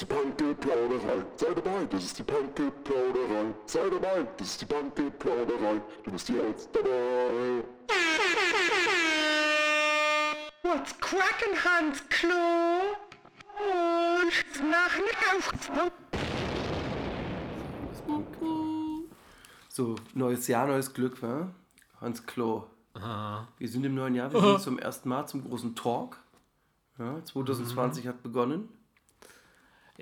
ist die Punky-Plauderei. Sei dabei, das ist die Punky-Plauderei. Sei dabei, das ist die Punky-Plauderei. Du bist jetzt dabei. What's crackin', Hans Klo? Und nach. So, neues Jahr, neues Glück, wa? Hans Klo. Wir sind im neuen Jahr, wir sind zum ersten Mal zum großen Talk. Ja, 2020 hat begonnen.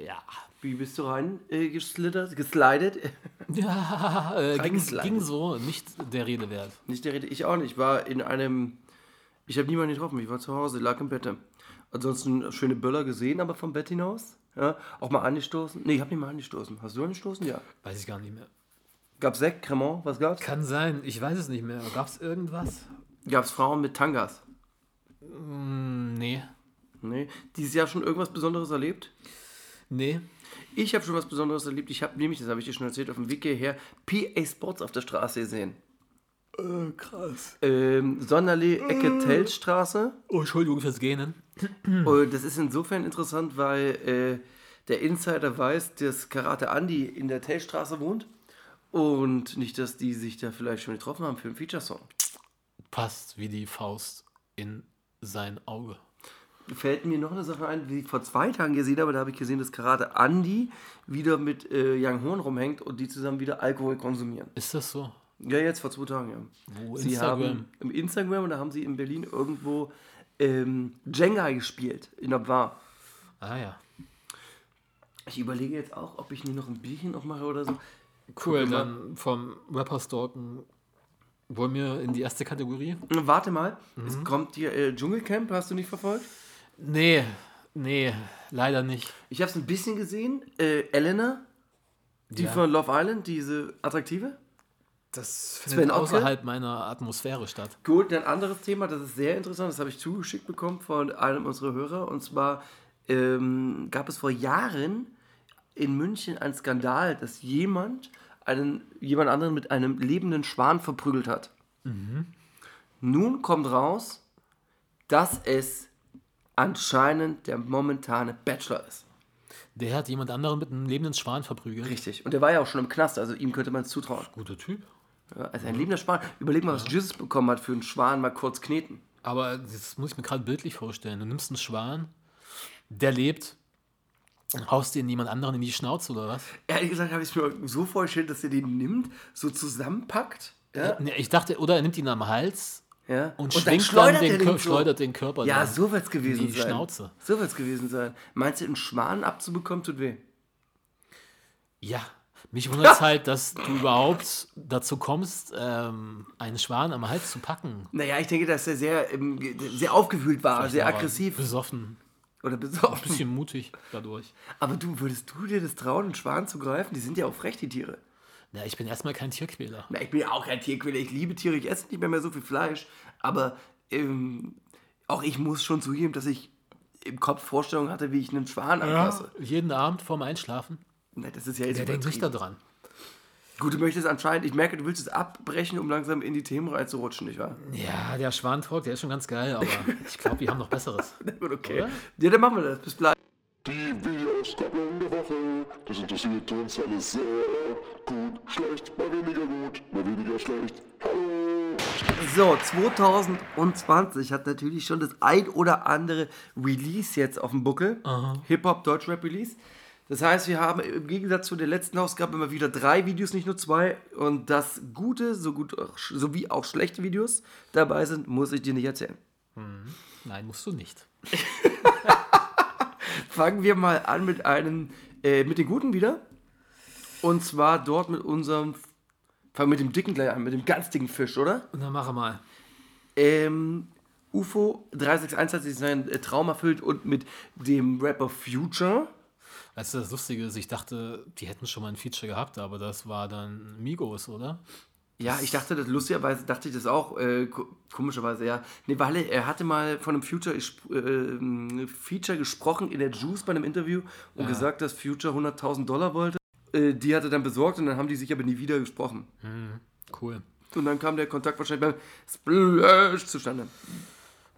Ja. Wie bist du rein äh, geslittert, geslidet? Ja, äh, ging, ging so, nicht der Rede wert. Nicht der Rede, ich auch nicht. Ich war in einem. Ich habe niemanden getroffen, ich war zu Hause, lag im Bett. Ansonsten schöne Böller gesehen, aber vom Bett hinaus. Ja, auch mal angestoßen. Nee, ich habe nicht mal angestoßen. Hast du angestoßen? Ja. Weiß ich gar nicht mehr. Gab's Sekt, Cremant, was gab's? Kann sein, ich weiß es nicht mehr. Gab es irgendwas? Gab's Frauen mit Tangas? Hm, nee. Nee. Dieses Jahr schon irgendwas Besonderes erlebt? Nee. Ich habe schon was Besonderes erlebt. Ich habe nämlich, das habe ich dir schon erzählt, auf dem Weg hierher PA Sports auf der Straße gesehen. Äh, krass. Ähm, Sonderlee, Ecke Teltstraße. Oh, Entschuldigung fürs Gähnen. Und das ist insofern interessant, weil äh, der Insider weiß, dass Karate Andy in der Teltstraße wohnt. Und nicht, dass die sich da vielleicht schon getroffen haben für einen Feature-Song. Passt wie die Faust in sein Auge. Fällt mir noch eine Sache ein, die ich vor zwei Tagen gesehen habe. Da habe ich gesehen, dass Karate Andy wieder mit äh, Young Horn rumhängt und die zusammen wieder Alkohol konsumieren. Ist das so? Ja, jetzt vor zwei Tagen, ja. Wo? Sie Instagram? haben im Instagram und da haben sie in Berlin irgendwo ähm, Jenga gespielt in der Bar. Ah ja. Ich überlege jetzt auch, ob ich nicht noch ein Bierchen noch mache oder so. Cool, Guck mal. dann vom Rapper stalken wollen wir in die erste Kategorie? Warte mal, Mhm. es kommt hier äh, Dschungelcamp, hast du nicht verfolgt? Nee, nee, leider nicht. Ich habe es ein bisschen gesehen. Äh, Elena, die Ja. von Love Island, diese attraktive. Das Sven findet Otte? außerhalb meiner Atmosphäre statt. Gut, ein anderes Thema, das ist sehr interessant, das habe ich zugeschickt bekommen von einem unserer Hörer. Und zwar ähm, gab es vor Jahren in München einen Skandal, dass jemand einen, jemand anderen mit einem lebenden Schwan verprügelt hat. Nun kommt raus, dass es anscheinend der momentane Bachelor ist. Der hat jemand anderen mit einem lebenden Schwan verprügelt. Richtig. Und der war ja auch schon im Knast, also ihm könnte man es zutrauen. Guter Typ. Ja, also ein lebender Schwan. Überleg mal, was Jesus bekommen hat für einen Schwan mal kurz kneten. Aber das muss ich mir gerade bildlich vorstellen. Du nimmst einen Schwan, der lebt, und haust den jemand anderen in die Schnauze oder was? Ehrlich gesagt habe ich es mir so vorgestellt, dass er den nimmt, so zusammenpackt. Ja, Nee, Ich dachte, oder er nimmt ihn am Hals ja. und, dann schwingt schleudert dann den, den schleudert den Körper Ja, dann so wird es gewesen die sein. Schnauze. So wird es gewesen sein. Meinst du, einen Schwan abzubekommen tut weh? Ja, mich wundert es halt, dass du überhaupt dazu kommst, ähm, einen Schwan am Hals zu packen. Naja, ich denke, dass er sehr, ähm, sehr aufgewühlt war, sehr Aber aggressiv Besoffen. oder besoffen. Bisschen mutig dadurch. Aber du, würdest du dir das trauen, einen Schwan zu greifen? Die sind ja auch frech, die Tiere. Ja, ich bin erstmal kein Tierquäler. Na, ich bin ja auch kein Tierquäler. Ich liebe Tiere. Ich esse nicht mehr, mehr so viel Fleisch. Aber ähm, auch ich muss schon zugeben, dass ich im Kopf Vorstellungen hatte, wie ich einen Schwan anfasse. Jeden Abend vorm Einschlafen. Na, das ist ja jetzt Wer denkt nicht übertrieben. daran? Gut, du möchtest anscheinend, ich merke, du willst es abbrechen, um langsam in die Themen reinzurutschen, nicht wahr? Ja, der Schwantalk, der ist schon ganz geil, aber ich glaube, wir haben noch Besseres. Na gut, okay. Oder? Ja, dann machen wir das. Bis gleich. Videoskopplung der Woche. Das interessiert uns alle sehr. Gut, schlecht, mal weniger gut, mal weniger schlecht. Hallo. So, 2020 hat natürlich schon das ein oder andere Release jetzt auf dem Buckel. Hip-Hop, Deutschrap-Release. Das heißt, wir haben im Gegensatz zu der letzten Ausgabe immer wieder drei Videos, nicht nur zwei. Und dass gute so gut, sowie auch schlechte Videos dabei sind, muss ich dir nicht erzählen. Nein, musst du nicht. Fangen wir mal an mit einem, äh, mit den guten wieder. Und zwar dort mit unserem, fangen wir mit dem dicken gleich an, mit dem ganz dicken Fisch, oder? Und dann mache mal. Ähm, UFO 361 hat sich seinen äh, Traum erfüllt und mit dem Rapper Future. Weißt du, das Lustige ist, ich dachte, die hätten schon mal ein Feature gehabt, aber das war dann Migos, oder? Ja, ich dachte, das lustigerweise dachte ich das auch, äh, ko- komischerweise, ja. Nee, weil er, hatte mal von einem Future, äh, Feature gesprochen in der Juice bei einem Interview und gesagt, dass Future 100.000 Dollar wollte. Äh, die hat er dann besorgt und dann haben die sich aber nie wieder gesprochen. Cool. Und dann kam der Kontakt wahrscheinlich beim Splash zustande.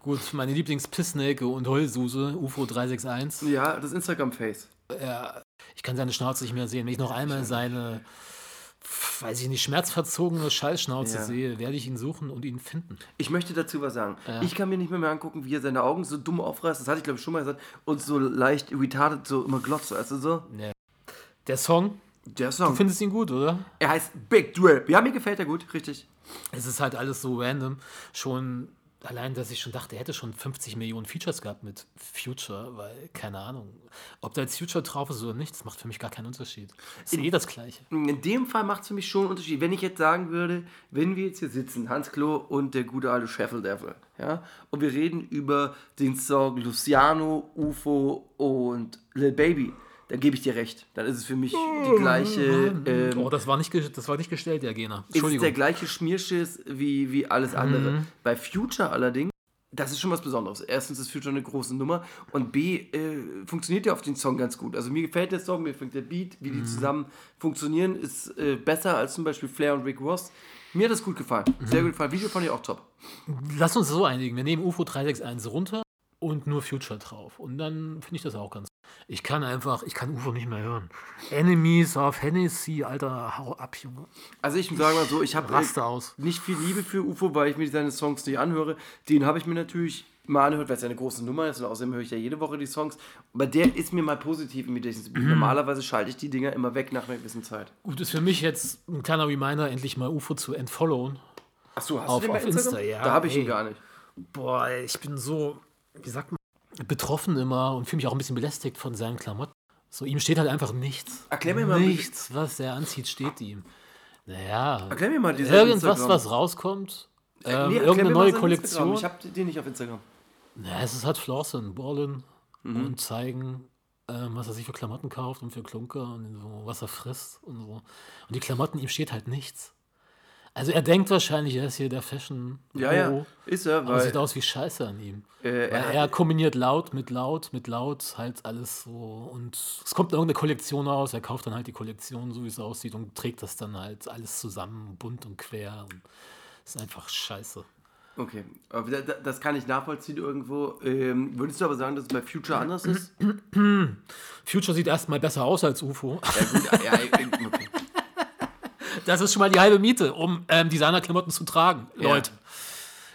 Gut, meine Lieblings-Pissnelke und Heulsuse, UFO 361. Ja, das Instagram-Face. er, ich kann seine Schnauze nicht mehr sehen. Wenn ich noch einmal seine, weiß ich nicht, schmerzverzogene Scheißschnauze Ja. sehe, werde ich ihn suchen und ihn finden. Ich möchte dazu was sagen. Ja. Ich kann mir nicht mehr, mehr angucken, wie er seine Augen so dumm aufreißt, das hatte ich glaube ich schon mal gesagt, und so leicht retarded so immer glotzt, weißt du so? Der Song, Der du Song. findest ihn gut, oder? Er heißt Big Drip. Ja, mir gefällt er gut, richtig. Es ist halt alles so random. Schon allein, dass ich schon dachte, er hätte schon 50 Millionen Features gehabt mit Future, weil, keine Ahnung, ob da jetzt Future drauf ist oder nicht, das macht für mich gar keinen Unterschied. Ist eh das Gleiche. In dem Fall macht es für mich schon einen Unterschied. Wenn ich jetzt sagen würde, wenn wir jetzt hier sitzen, Hans Klo und der gute alte Scheffel Devil, ja, und wir reden über den Song Luciano, UFO und Lil Baby, dann gebe ich dir recht. Dann ist es für mich die gleiche. Ähm, Oh, das war nicht, das war nicht gestellt, ja, Gena. ist Entschuldigung. der gleiche Schmierschiss wie, wie alles andere. Mhm. Bei Future allerdings, das ist schon was Besonderes. Erstens ist Future eine große Nummer und B, äh, funktioniert ja auf den Song ganz gut. Also mir gefällt der Song, mir gefällt der Beat, wie Mhm. die zusammen funktionieren, ist äh, besser als zum Beispiel Flair und Rick Ross. Mir hat das gut gefallen. Mhm. Sehr gut gefallen. Video fand ich auch top. Lass uns so einigen. Wir nehmen UFO 361 runter und nur Future drauf. Und dann finde ich das auch ganz. Ich kann einfach, ich kann UFO nicht mehr hören. Enemies of Hennessy, Alter, hau ab, Junge. Also ich sage mal so, ich habe aus. nicht viel Liebe für UFO, weil ich mir seine Songs nicht anhöre. Den habe ich mir natürlich mal angehört, weil es eine große Nummer ist und außerdem höre ich ja jede Woche die Songs. Aber der ist mir mal positiv im Gedächtnis. Mhm. Normalerweise schalte ich die Dinger immer weg nach einer gewissen Zeit. Gut, ist für mich jetzt ein kleiner Reminder, endlich mal UFO zu entfollowen. Achso, hast Auf- du den auf? Insta, ja, Da habe ich ihn ey. gar nicht. Boah, ich bin so, wie sagt man, betroffen immer und fühle mich auch ein bisschen belästigt von seinen Klamotten. So, ihm steht halt einfach nichts. Erklär mir mal Nichts, was er anzieht, steht ihm. Naja, Erklär mir mal diese irgendwas, Instagram. was rauskommt. Nee, Ähm, mir irgendeine neue Kollektion. Instagram. Ich habe den nicht auf Instagram. Ja, es ist halt Flossen, ballen Mhm. und zeigen, ähm, was er sich für Klamotten kauft und für Klunker und so, was er frisst und so. Und die Klamotten, ihm steht halt nichts. Also er denkt wahrscheinlich, er ist hier der fashion Ja, ja, ist er, aber es sieht weil aus wie Scheiße an ihm. äh, Weil er er kombiniert laut mit laut mit laut halt alles so und es kommt irgendeine Kollektion raus, er kauft dann halt die Kollektion, so wie es aussieht und trägt das dann halt alles zusammen, bunt und quer und ist einfach scheiße. okay, aber da- da- das kann ich nachvollziehen irgendwo. Ähm, würdest du aber sagen, dass es bei Future anders ist? Future sieht erstmal besser aus als UFO. ja, gut, ja, okay. Das ist schon mal die halbe Miete, um ähm, Designerklamotten zu tragen, Leute.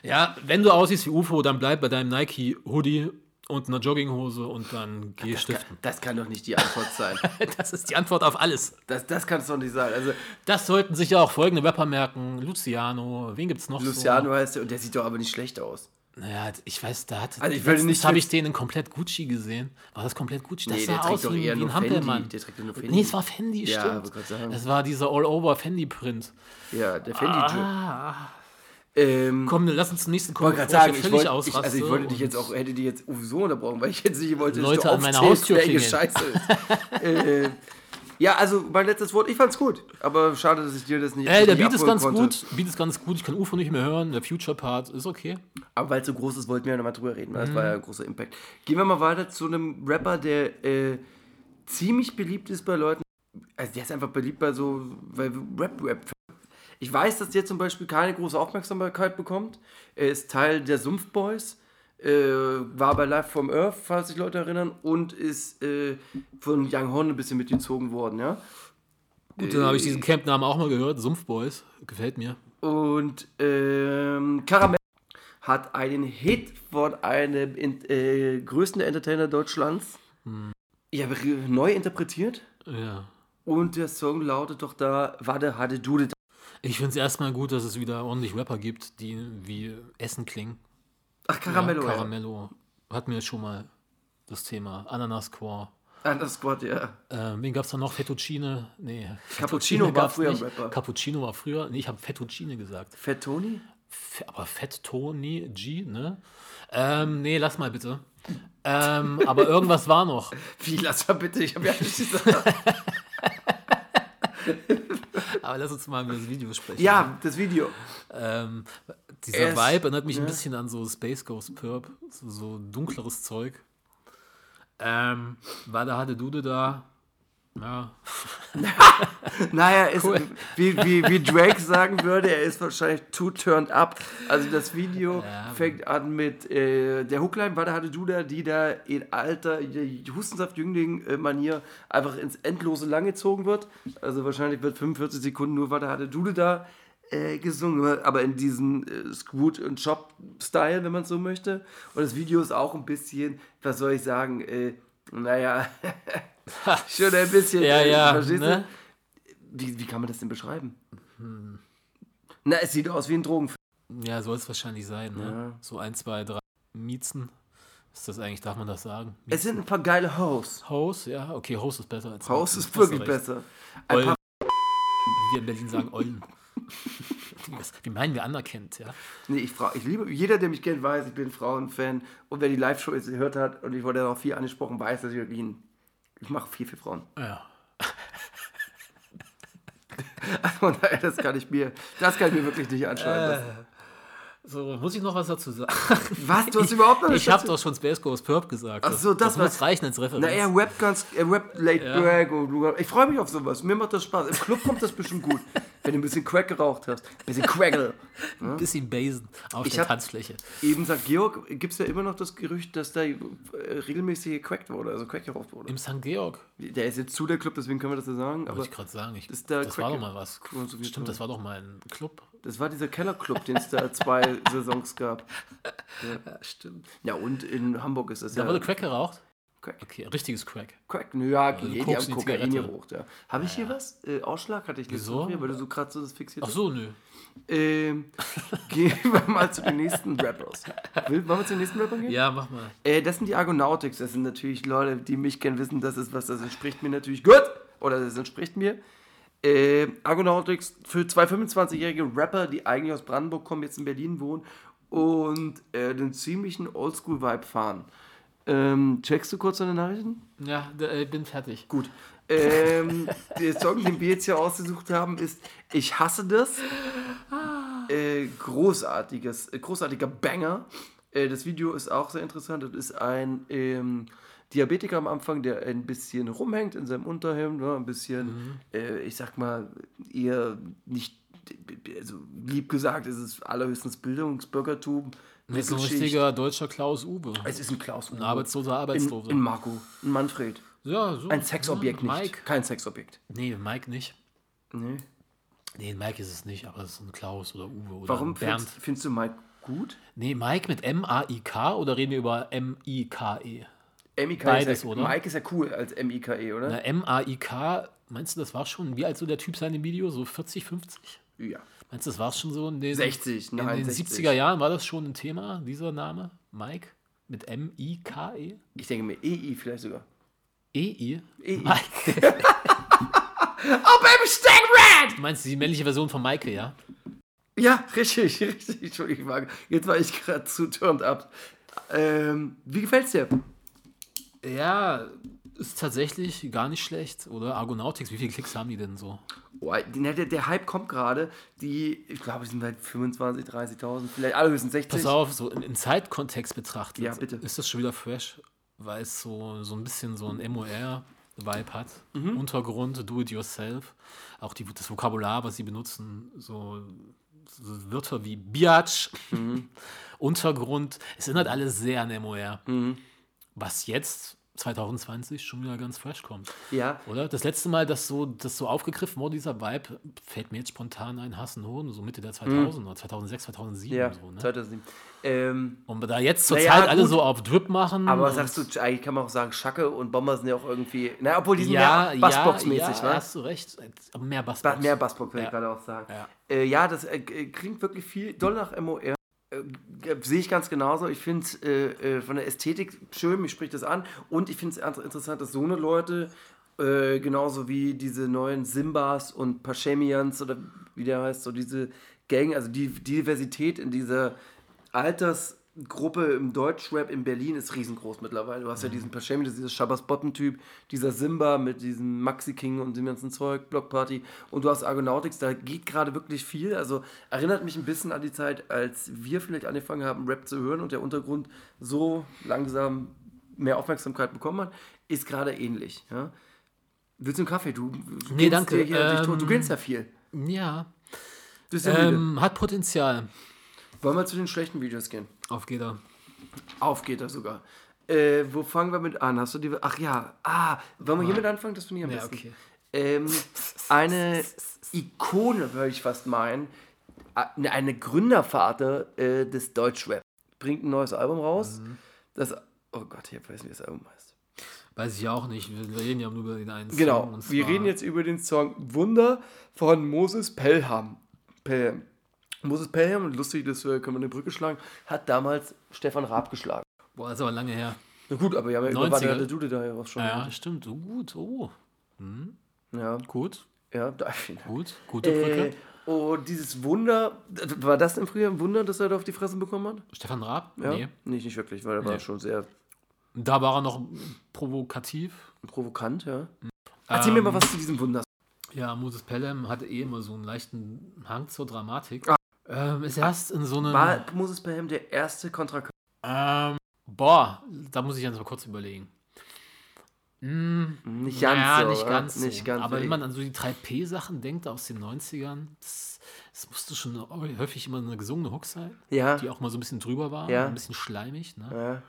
Ja, wenn du aussiehst wie UFO, dann bleib bei deinem Nike-Hoodie und einer Jogginghose und dann geh stiften. Das kann doch nicht die Antwort sein. Das ist die Antwort auf alles. Das, das kann es doch nicht sein. Also Das sollten sich ja auch folgende Rapper merken. Luciano, wen gibt's noch Luciano heißt der und der sieht doch aber nicht schlecht aus. Naja, ich weiß, da hat Also ich würde nicht habe ich den in komplett Gucci gesehen. War das komplett Gucci? Das Nee, sah aus wie, wie ein. Hampelmann. Der trägt nur Fendi. Nee, es war Fendi, Ja, stimmt. sagen. Das war dieser All-Over-Fendi-Print. Ja, der Fendi Drip. Ah, Ähm, komm, lass uns zum nächsten ich kommen, wollte gerade sagen, ich wollte, ich, also ich wollte dich jetzt auch, hätte die jetzt sowieso unterbrochen, weil ich jetzt nicht wollte, dass Leute du an meiner Haustür. Scheiße ist. äh, ja, also mein letztes Wort, ich fand's gut, aber schade, dass ich dir das nicht Ey, der nicht Beat ist ganz konnte. gut. Beat ist ganz gut. Ich kann UFO nicht mehr hören. Der Future-Part ist okay. Aber weil es so groß ist, wollten wir ja nochmal drüber reden, weil das war Mhm. ja ein großer Impact. Gehen wir mal weiter zu einem Rapper, der äh, ziemlich beliebt ist bei Leuten. Also der ist einfach beliebt bei so, weil Rap-Rap. Ich weiß, dass der zum Beispiel keine große Aufmerksamkeit bekommt. Er ist Teil der Sumpfboys, äh, war bei Live from Earth, falls sich Leute erinnern, und ist äh, von Young Horn ein bisschen mitgezogen worden, ja. Gut, dann habe ich diesen Camp-Namen auch mal gehört. Sumpfboys. Gefällt mir. Und ähm, Karamell hat einen Hit von einem in, äh, größten Entertainer Deutschlands. Ja, re- neu interpretiert. Ja. Und der Song lautet doch da, warte, hatte du das. Ich finde es erstmal gut, dass es wieder ordentlich Rapper gibt, die wie Essen klingen. Ach, Caramello. Ja, Ja, Caramello. Hatten wir schon mal das Thema. Ananas Core. Ah, das Squad, ja. Ähm, wen gab es da noch? Fettuccine? Nee. Cappuccino war früher nicht. Rapper. Cappuccino war früher. Nee, ich habe Fettuccine gesagt. Fat Tony? Fe- Aber Fett Tony G, ne? Ähm, nee, lass mal bitte. Ähm, aber irgendwas war noch. Wie, lass mal bitte, ich habe ja nicht gesagt. Aber lass uns mal über das Video sprechen. ja, das Video. Ähm, dieser Er ist- Vibe erinnert mich ein ja. bisschen an so Space Ghost Perp, so, so dunkleres Zeug. Ähm, war der harte Dude da? Ja. Naja, ist, wie, wie, wie Drake sagen würde, er ist wahrscheinlich too turned up. Also das Video Ja. fängt an mit äh, der Hookline, war da hatte du da, die da in alter Hustensaft-Jüngling-Manier einfach ins Endlose langgezogen wird. Also wahrscheinlich wird 45 Sekunden nur Warte hatte Dude da äh, gesungen, aber in diesem äh, Scoot- und Shop-Style, wenn man so möchte. Und das Video ist auch ein bisschen, was soll ich sagen, äh, naja, schon ein bisschen, Ja, äh, ja, verstehst ne? du? Wie, wie kann man das denn beschreiben? Na, es sieht aus wie ein Drogenfilm. Ja, soll es wahrscheinlich sein, ne? Ja. So ein, zwei, drei Miezen. Ist das eigentlich, darf man das sagen? Es sind ein paar geile Hoes. House, ja, okay, House ist besser als Hoes Miezen. ist wirklich besser. Ein Ollen. paar, Wie wir in Berlin sagen, Ollen. Das- Wie meinen wir anerkennt, ja? nee, ich, frage, ich liebe, jeder, der mich kennt, weiß, ich bin Frauenfan. Und wer die Live-Show jetzt gehört hat, und ich wurde noch viel angesprochen, weiß, dass ich wirklich ein, ich mache viel für Frauen. Ja. Daher, das kann ich mir, das kann ich mir wirklich nicht anschauen. Äh. So, muss ich noch was dazu sagen? Was? Du hast überhaupt noch Ich habe doch schon Space Ghost Perp gesagt. Ach so, das muss war- reichen als Referenz. Na, er rappt ganz, er rappt Late Ja. Drag und ich freue mich auf sowas. Mir macht das Spaß. Im Club kommt das bestimmt gut, wenn du ein bisschen Crack geraucht hast. Ein bisschen Craggle. Ein bisschen Basen auf Ich der Tanzfläche. Eben sagt Georg, gibt es ja immer noch das Gerücht, dass da äh, regelmäßig gecrackt wurde, also Crack geraucht wurde. Im St. Georg, Der ist jetzt zu der Club, deswegen können wir das so sagen. Aber wollte ich gerade sagen. Ich, ist der das war Crack- doch mal was. Stimmt, das war doch mal ein Club. Das war dieser Kellerclub, den es da zwei Saisons gab. Ja, stimmt. Ja, und in Hamburg ist das Da ja. wurde Crack geraucht? Crack. Okay, richtiges Crack. Crack, nö, ja, Also die, die haben Kokain geraucht, ja. Habe ich hier was? Äh, Ausschlag hatte ich letzte Wieso? Hier, weil du so gerade so das fixiert Ach so, nö. Ähm, gehen wir mal zu den nächsten Rappers. Will, wollen wir zu den nächsten Rappern gehen? Ja, mach mal. Äh, das sind die Argonautics. Das sind natürlich Leute, die mich kennen, wissen, das ist was, das entspricht mir natürlich gut. Oder das entspricht mir. Äh, Argonautics für zwei 25-jährige Rapper, die eigentlich aus Brandenburg kommen, jetzt in Berlin wohnen und äh, den ziemlichen Oldschool-Vibe fahren. Ähm, checkst du kurz deine Nachrichten? Ja, da, äh, bin fertig. Gut. Ähm, der Song, den wir jetzt hier ausgesucht haben, ist Ich hasse das. Äh, großartiges, äh, großartiger Banger. Äh, das Video ist auch sehr interessant. Das ist ein ähm, Diabetiker am Anfang, der ein bisschen rumhängt in seinem Unterhemd, ne? ein bisschen, äh, ich sag mal, eher nicht, also lieb gesagt, es ist allerhöchstens Bildungsbürgertum. Das ist ein richtiger deutscher Klaus Uwe. Es ist ein Klaus. Ein arbeitsloser Arbeitsloser. in Marco, ein Manfred. ja, so. Ein Sexobjekt ja, nicht. Kein Sexobjekt. Nee, Mike nicht. Nee. Nee, Mike ist es nicht, aber es ist ein Klaus oder Uwe oder Warum ein Bernd. findest, findest du Mike gut? Nee, Mike mit M-A-I-K oder reden wir über M-I-K-E? M-I-K Beides, ist ja, oder? Mike ist ja cool als M-I-K-E, oder? Na, M-A-I-K, meinst du, das war schon, wie alt so der Typ sein im Video? So 40, 50? Ja. Meinst du, das war schon so in den, 60, in nein, den 60. 70er Jahren? War das schon ein Thema, dieser Name? Mike? Mit M-I-K-E? Ich denke mir EI vielleicht sogar. E-I? EI. Mike. Oh, Baby, Stack Red! Du meinst die männliche Version von Maike, ja? Ja, richtig, richtig. Entschuldigung, jetzt war ich gerade zu turned up. Ähm, wie gefällt's dir? Ja, ist tatsächlich gar nicht schlecht. Oder Argonautics, wie viele Klicks haben die denn so? Oh, der, der, Hype kommt gerade. Die, ich glaube, die sind bei 25, 30.000, vielleicht allerhöchstens 60. Pass auf, so im Zeitkontext betrachtet, Ja, bitte. ist das schon wieder fresh, weil es so, so ein bisschen so ein MOR-Vibe hat. Mhm. Untergrund, do it yourself. Auch die, das Vokabular, was sie benutzen, so, Wörter wie Biatch, Mhm. Untergrund, es erinnert alles sehr an MOR. Was jetzt 2020 schon wieder ganz fresh kommt. Ja, Oder? Das letzte Mal, dass so, das so aufgegriffen wurde, dieser Vibe, fällt mir jetzt spontan ein Hassenhohn, so Mitte der 2000 oder 2006, 2007 Mhm. ja, so, ne? 2007. Ähm, Und da jetzt zur Zeit alle gut. so auf Drip machen. aber und sagst du, eigentlich kann man auch sagen, Schacke und Bomber sind ja auch irgendwie, na, obwohl die sind ja, ja, Bassbox-mäßig, ja, wa? hast du recht. Mehr Ba Bassbox. mehr Bassbox, würde Ja. ich gerade auch sagen. Ja. Äh, das äh, äh, klingt wirklich viel doll nach MOR. Äh, äh, Sehe ich ganz genauso. Ich finde es äh, äh, von der Ästhetik schön, mich spricht das an. Und ich finde es interessant, dass so eine Leute, äh, genauso wie diese neuen Simbas und Pashemians oder wie der heißt, so diese Gang, also die Diversität in dieser Altersgruppe im Deutschrap in Berlin ist riesengroß mittlerweile. Du hast ja diesen Pashemi, das ist dieser Shabbas Botten-Typ, dieser Simba mit diesem Maxi King und dem ganzen Zeug, Blockparty. Und du hast Argonautics, da geht gerade wirklich viel. Also erinnert mich ein bisschen an die Zeit, als wir vielleicht angefangen haben, Rap zu hören und der Untergrund so langsam mehr Aufmerksamkeit bekommen hat, ist gerade ähnlich. Ja? Willst du einen Kaffee? Du, du Nee, kennst danke. Hier, Ähm, du kennst ja viel. Ja. Ähm, hat Potenzial. Wollen wir zu den schlechten Videos gehen? Auf geht er. Auf geht er sogar. Äh, wo fangen wir mit an? Hast du die. Ach ja, ah, wollen wir hiermit anfangen? Das finde ich am Ja, besten. okay. Ähm, eine Ikone, würde ich fast meinen. Eine, eine Gründervater äh, des Deutschrap. Bringt ein neues Album raus. Mhm. Das. Oh Gott, ich weiß nicht, wie das Album heißt. Weiß ich auch nicht. Wir reden ja nur über den einen Genau. Song. und Wir reden jetzt über den Song Wunder von Moses Pelham. Pelham. Moses Pelham, lustig, das äh, können wir eine Brücke schlagen, hat damals Stefan Raab geschlagen. Boah, ist aber lange her. Na gut, aber ja, aber 90er. warte, hatte du da ja auch schon. Ja, stimmt. Oh, gut. Oh. ja, Gut. ja da, Gut. Gute Brücke. Äh, und dieses Wunder, war das denn früher ein Wunder, dass er da auf die Fresse bekommen hat? Stefan Raab? Ja? Nee. Nicht, nicht wirklich, weil er war Nee. schon sehr Da war er noch provokativ. provokant, ja. Erzähl mir Ähm, mal was zu diesem Wunder. Ja, Moses Pelham hatte eh immer so einen leichten Hang zur Dramatik. Ah. Ähm, ist erst in so einem. War Moses Pelham der erste Kontra... Ähm, boah, da muss ich jetzt mal kurz überlegen. Hm, Nicht ganz ja, so, nicht ganz Nicht so. ganz Aber wenn man an so die 3P-Sachen denkt aus den 90ern, das, das musste schon häufig immer eine gesungene Hook sein, Ja, die auch mal so ein bisschen drüber war, Ja. ein bisschen schleimig. Ne?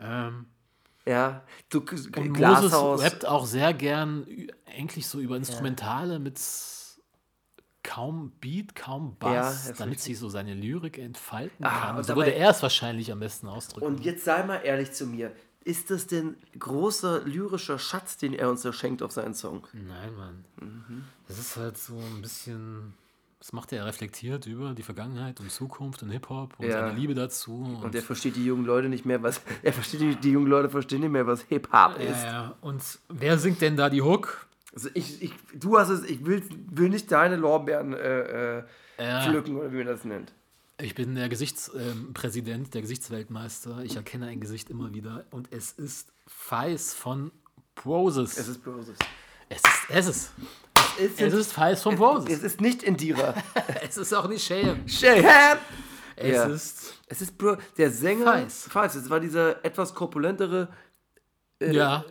ja, Ähm, ja. Du, und Moses Glashaus... rappt auch sehr gern eigentlich so über Instrumentale mit kaum Beat, kaum Ja, Bass, das ist damit sich so seine Lyrik entfalten Ah, kann. und so würde er es wahrscheinlich am besten ausdrücken. Und jetzt sei mal ehrlich zu mir. Ist das denn großer lyrischer Schatz, den er uns da schenkt auf seinen Song? Nein, Mann. Mhm. Das ist halt so ein bisschen. Was macht er? Er reflektiert über die Vergangenheit und Zukunft und Hip-Hop und Ja. seine Liebe dazu. Und, Und er versteht die jungen Leute nicht mehr, was. Er versteht die, die jungen Leute verstehen nicht mehr, was Hip-Hop ist. ja, ja. und wer singt denn da die Hook? Also ich, ich, du hast es, ich will, will nicht deine Lorbeeren äh, äh, Ja. pflücken, oder wie man das nennt. Ich bin der Gesichtspräsident, der Gesichtsweltmeister. Ich erkenne ein Gesicht immer wieder und es ist Feis von Broses. Es ist Broses. es ist, es ist, Es es ist Feis von es Broses. ist nicht Indira. Es ist auch nicht Shame. Shayham! Es Ja. ist, Es ist Bro, der Sänger. Feis. Feis. Es war dieser etwas korpulentere. ja,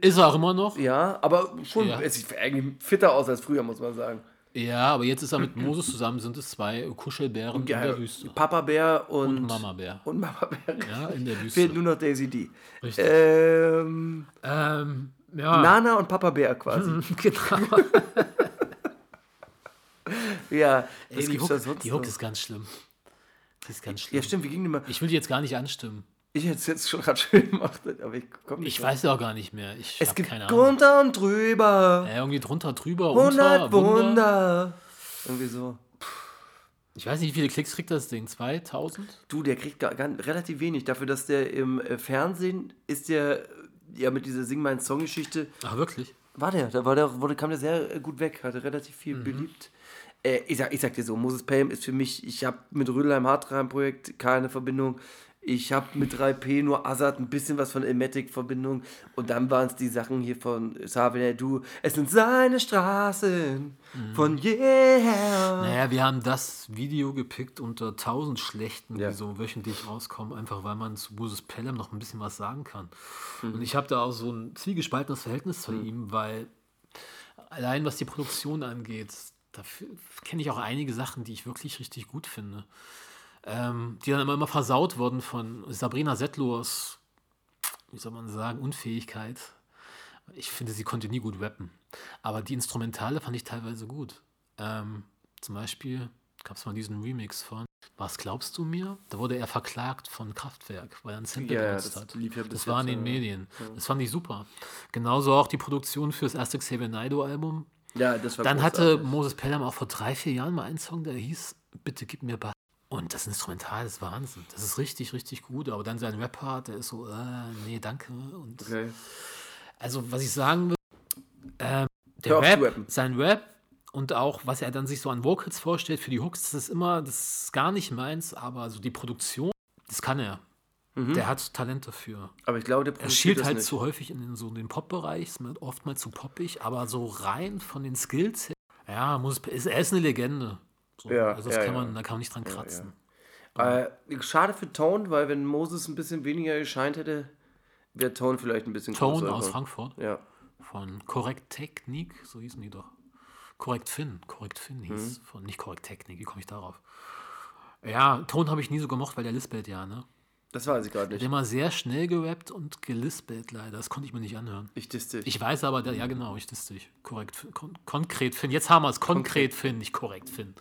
ist er auch immer noch. Ja, aber schon. Ja. Es sieht eigentlich fitter aus als früher, muss man sagen. Ja, aber jetzt ist er mit Moses zusammen, sind es zwei Kuschelbären in der Wüste. Papa Bär und, Und Mama Bär. Und Mama Bär. Ja, in der Wüste. Fehlt nur noch Daisy D. Richtig. Ähm, Ähm, ja. Nana und Papa Bär quasi. genau. Ja, Ey, die, Hook, die Hook ist ganz schlimm. Die ist ganz schlimm. Ja, stimmt, wie ging die mal? Ich will die jetzt gar nicht anstimmen. Ich hätte es jetzt schon gerade schön gemacht, aber ich komme nicht Ich drauf. weiß ja auch gar nicht mehr. Ich Es gibt keine Ahnung. drunter und drüber. Ja, irgendwie drunter, drüber, 100 unter, Wunder. Wunder. Irgendwie so. Ich weiß nicht, wie viele Klicks kriegt das Ding? 2000? Du, der kriegt gar, gar, relativ wenig. Dafür, dass der im äh, Fernsehen ist der äh, ja mit dieser Sing mein Song Geschichte Ach, wirklich? war der, da war der, wurde, kam der sehr äh, gut weg, hatte relativ viel Mhm. beliebt. Äh, ich, sag, ich sag dir so, Moses Pelham ist für mich, ich habe mit Rödelheim Hartreim Projekt keine Verbindung. Ich habe mit 3P nur Azad ein bisschen was von Emetic Verbindung und dann waren es die Sachen hier von Savile Du. Es sind seine Straßen Mhm. von jeher. Naja, wir haben das Video gepickt unter 1000 schlechten, Ja. die so wöchentlich rauskommen, einfach weil man zu Moses Pelham noch ein bisschen was sagen kann. Mhm. Und ich habe da auch so ein zwiegespaltenes Verhältnis zu ihm, weil allein was die Produktion angeht, da kenne ich auch einige Sachen, die ich wirklich richtig gut finde. Ähm, die dann immer, immer versaut wurden von Sabrina Settlors, wie soll man sagen, Unfähigkeit. Ich finde, sie konnte nie gut rappen. Aber die Instrumentale fand ich teilweise gut. Ähm, zum Beispiel gab es mal diesen Remix von Was glaubst du mir? Da wurde er verklagt von Kraftwerk, weil er ein Sample Ja, ja, benutzt hat. ja das war in den ja. Medien. Das fand ich super. Genauso auch die Produktion für das erste Xavier Naidoo-Album. Ja, das war Dann hatte großartig. Moses Pelham auch vor drei, vier Jahren mal einen Song, der hieß Bitte gib mir Bass. Und das Instrumental ist Wahnsinn. Das ist richtig, richtig gut. Aber dann sein Rap-Part, der ist so, äh, nee, danke. Und Okay. also, was ich sagen will, ähm, der Rap, sein Rap und auch, was er dann sich so an Vocals vorstellt für die Hooks, das ist immer, das ist gar nicht meins, aber so die Produktion, das kann er. Der hat Talent dafür. Aber ich glaube, der Er schielt halt nicht. zu häufig in den, so den Pop-Bereich, ist oftmals zu poppig, aber so rein von den Skills her, ja, muss, ist, er ist eine Legende. So, Ja, also das ja, kann ja. man, da kann man nicht dran kratzen. Äh, schade für Tone, weil wenn Moses ein bisschen weniger gescheint hätte, wäre Tone vielleicht ein bisschen Tone größer aus. Frankfurt. Ja. von Korrekt Technik, so hießen die doch. Korrekt Finn, Korrekt Finn hieß, von nicht Korrekt Technik, wie komme ich darauf? Ja, Ton habe ich nie so gemocht, weil der lispelt ja, ne? Das weiß ich gerade Der hat nicht. immer sehr schnell gerappt und gelispelt leider. Das konnte ich mir nicht anhören. Ich disste. Ich weiß aber, der, ja genau, ich dich. Korrekt, kon konkret Finn. Jetzt haben wir es. Konkret Finn, nicht korrekt Finn.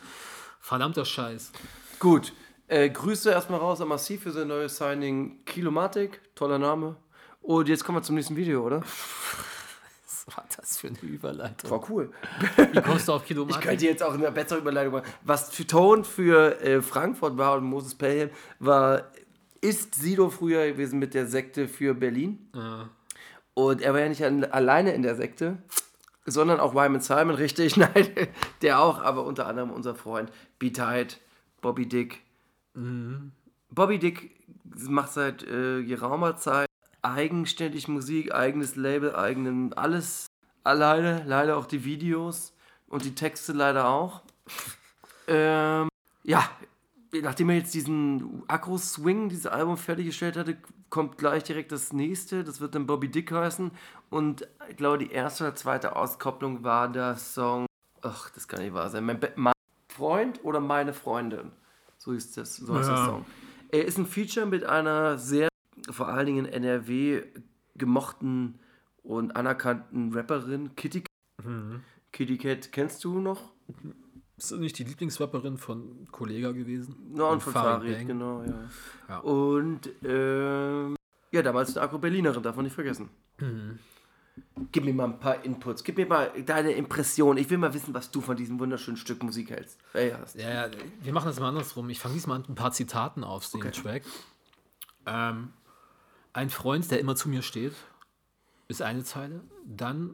Verdammter Scheiß. Gut. Äh, Grüße erstmal raus an Massiv für sein neues Signing Kilomatic. Toller Name. Und jetzt kommen wir zum nächsten Video, oder? Was war das für eine Überleitung? War cool. Wie kommst du auf Ich Kilometer? könnte jetzt auch eine bessere Überleitung machen. Was für Ton für äh, Frankfurt war und Moses Pelham war, ist Sido früher gewesen mit der Sekte für Berlin. Und er war ja nicht alleine in der Sekte, sondern auch Wyman Simon, richtig, nein, der auch, aber unter anderem unser Freund B-Tide, Bobby Dick. Bobby Dick macht seit äh, geraumer Zeit eigenständig Musik, eigenes Label, eigenen alles alleine, leider auch die Videos und die Texte leider auch. ähm, ja, nachdem er jetzt diesen Akro Swing, dieses Album fertiggestellt hatte, kommt gleich direkt das nächste. Das wird dann Bobby Dick heißen. Und ich glaube, die erste oder zweite Auskopplung war der Song. Ach, das kann nicht wahr sein. Mein, mein Freund oder meine Freundin. So ist das. So heißt der Ja. Song. Er ist ein Feature mit einer sehr, vor allen Dingen in NRW, gemochten und anerkannten Rapperin, Kitty Mhm. Kitty Cat. Kennst du noch? Ist das nicht die Lieblingsrapperin von Kollega gewesen? Ja, und von Farid, genau, ja. Ja. Und ähm, ja, damals eine Agro-Berlinerin, darf man nicht vergessen. Mhm. Gib mir mal ein paar Inputs, gib mir mal deine Impression. Ich will mal wissen, was du von diesem wunderschönen Stück Musik hältst. Hast. Ja, ja, wir machen das mal andersrum. Ich fange diesmal an ein paar Zitaten auf Okay. Track. Ähm, ein Freund, der immer zu mir steht, ist eine Zeile. Dann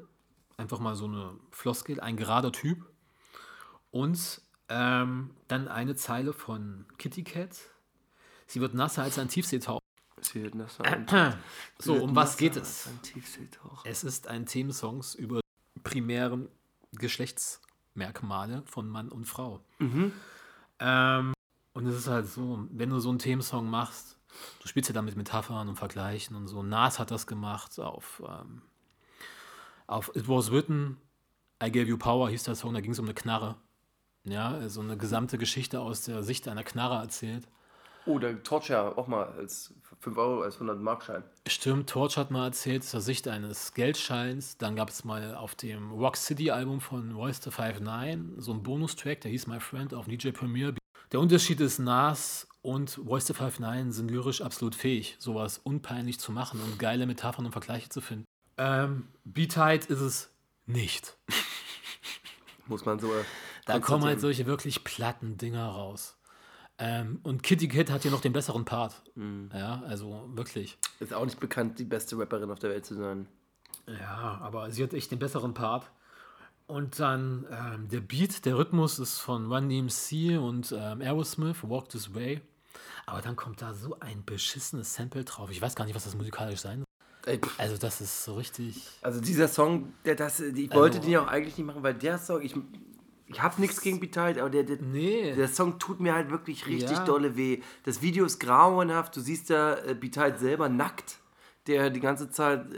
einfach mal so eine Floskel, ein gerader Typ. Und ähm, dann eine Zeile von Kitty Cat. Sie wird nasser als ein Tiefseetaucher. Sie hätten das ein, So, um was geht es? Es ist ein Themensong über primären Geschlechtsmerkmale von Mann und Frau. Ähm, und es ist halt so, wenn du so einen Themensong machst, du spielst ja damit Metaphern und Vergleichen und so. Nas hat das gemacht auf, ähm, auf It Was Written, I Gave You Power hieß der Song, da ging es um eine Knarre. Ja, so eine gesamte Geschichte aus der Sicht einer Knarre erzählt. Oh, der Torture auch mal als 5 Euro, als 100 Markschein. Stimmt, Torch hat mal erzählt, aus der Sicht eines Geldscheins. Dann gab es mal auf dem Rock City Album von Royce the 59 so einen Bonustrack, der hieß My Friend auf DJ Premier. Der Unterschied ist, Nas und Royce the 59 sind lyrisch absolut fähig, sowas unpeinlich zu machen und geile Metaphern und Vergleiche zu finden. Ähm, B-Tight ist es nicht. Muss man so. Da kommen halt solche wirklich platten Dinger raus. Ähm, und Kitty Cat hat hier noch den besseren Part. Ja, also wirklich. Ist auch nicht bekannt, die beste Rapperin auf der Welt zu sein. Ja, aber sie hat echt den besseren Part. Und dann ähm, der Beat, der Rhythmus ist von Run DMC und ähm, Aerosmith, Walk This Way. Aber dann kommt da so ein beschissenes Sample drauf. Ich weiß gar nicht, was das musikalisch sein soll. Ey. Also das ist so richtig... Also dieser Song, der, das, ich wollte Also- den ja auch eigentlich nicht machen, weil der Song, ich, ich habe nichts gegen Beteid, aber der, der, Nee. der Song tut mir halt wirklich richtig Ja. dolle weh. Das Video ist grauenhaft, du siehst da äh, Beteid selber nackt, der die ganze Zeit äh,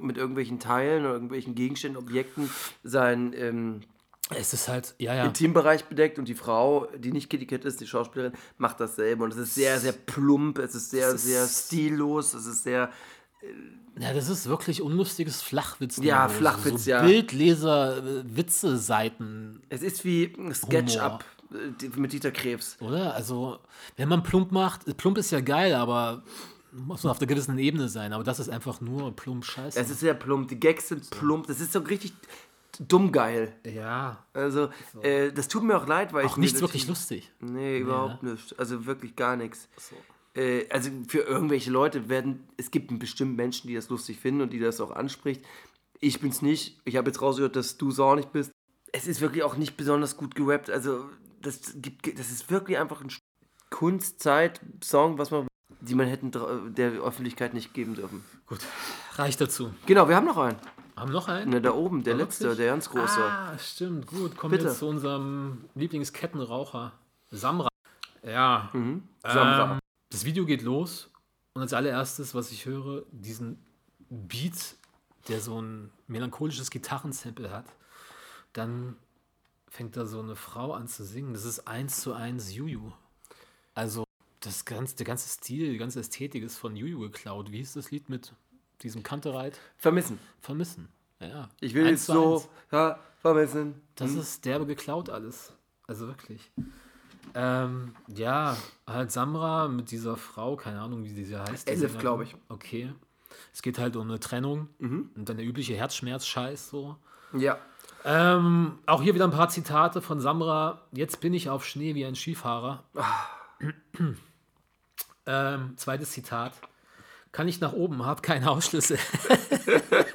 mit irgendwelchen Teilen oder irgendwelchen Gegenständen, Objekten seinen ähm, Es ist halt, ja, ja. Intimbereich bedeckt und die Frau, die nicht Kitty Cat ist, die Schauspielerin, macht dasselbe. Und es ist sehr, sehr plump, es ist sehr, Es ist- sehr stillos, es ist sehr Ja, das ist wirklich unlustiges Flachwitz. Ja, Flachwitz, so ja. Bildleser, äh, Witze-Seiten, Es ist wie ein Sketch-Up äh, mit Dieter Krebs. oder? Also, wenn man plump macht, plump ist ja geil, aber muss man auf einer gewissen Ebene sein. Aber das ist einfach nur plump Scheiße. Es ist sehr plump, die Gags sind plump, das ist so richtig dumm geil. ja, Also, äh, das tut mir auch leid, weil auch ich mir nichts wirklich lustig. Nee, überhaupt nicht. Also wirklich gar nichts. So. Äh, also für irgendwelche Leute werden, es gibt bestimmt Menschen, die das lustig finden und die das auch anspricht. Ich bin's nicht. Ich habe jetzt rausgehört, dass du es auch nicht bist. Es ist wirklich auch nicht besonders gut gerappt. Also das gibt, das ist wirklich einfach ein Kunstzeit-Song, was man, die man hätten der Öffentlichkeit nicht geben dürfen. Gut, reicht dazu. Genau, wir haben noch einen. Haben noch einen? Ne, da oben, der letzte, der ganz große. Ah, stimmt, gut. Kommen Bitte. wir zu unserem Lieblingskettenraucher, Samra. Ja, Mhm. Samra. Ähm, das Video geht los und als allererstes, was ich höre, diesen Beat der so ein melancholisches Gitarrensample hat. Dann fängt da so eine Frau an zu singen. Das ist eins zu eins Juju. Also das ganze, der ganze Stil, die ganze Ästhetik ist von Juju geklaut. Wie hieß das Lied mit diesem Kantereit? Vermissen. Vermissen. Ja. Ich will jetzt zu so ja, vermissen. Das ist derbe geklaut alles. Also wirklich. Ähm, ja, halt Samra mit dieser Frau, keine Ahnung, wie sie heißt. Elif, Sängerin. glaub ich. Okay. Es geht halt um eine Trennung und dann der übliche Herzschmerz-Scheiß so. Ja. Ähm, auch hier wieder ein paar Zitate von Samra. Jetzt bin ich auf Schnee wie ein Skifahrer. ähm, zweites Zitat. Kann ich nach oben, hab keine Ausschlüsse.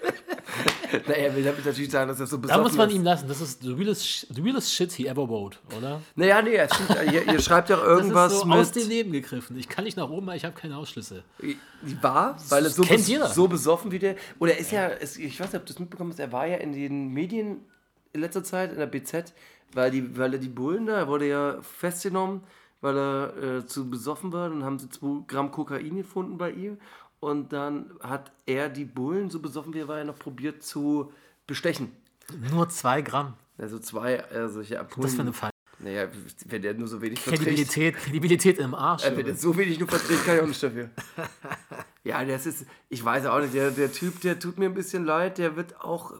Na, er will damit natürlich sagen, dass er so Da besoffen muss man ist. ihm lassen. Das ist the realest, the realest shit he ever wrote, oder? Naja, nee, es stimmt. ihr, ihr schreibt ja irgendwas das ist so mit... aus dem Leben gegriffen. Ich kann nicht nach oben, weil ich habe keine Ausschlüsse. War, weil er so, kennt jeder. so besoffen wie der. Oder er ist ja, es, ich weiß nicht, ob du das mitbekommen hast, er war ja in den Medien in letzter Zeit, in der BZ, weil, die, weil er die Bullen da, er wurde ja festgenommen, weil er äh, zu besoffen war. Dann haben sie 2 Gramm Kokain gefunden bei ihm. Und dann hat er die Bullen, so besoffen wie er war, ja noch probiert zu bestechen. Nur zwei Gramm. Also zwei äh, solche Abholen. Das für eine Fall. Naja, wenn der nur so wenig verträgt. Kredibilität, Kredibilität im Arsch. Äh, wenn er so wenig nur verträgt, kann ich auch nicht dafür. ja, das ist, ich weiß auch nicht, der, der Typ, der tut mir ein bisschen leid, der wird auch,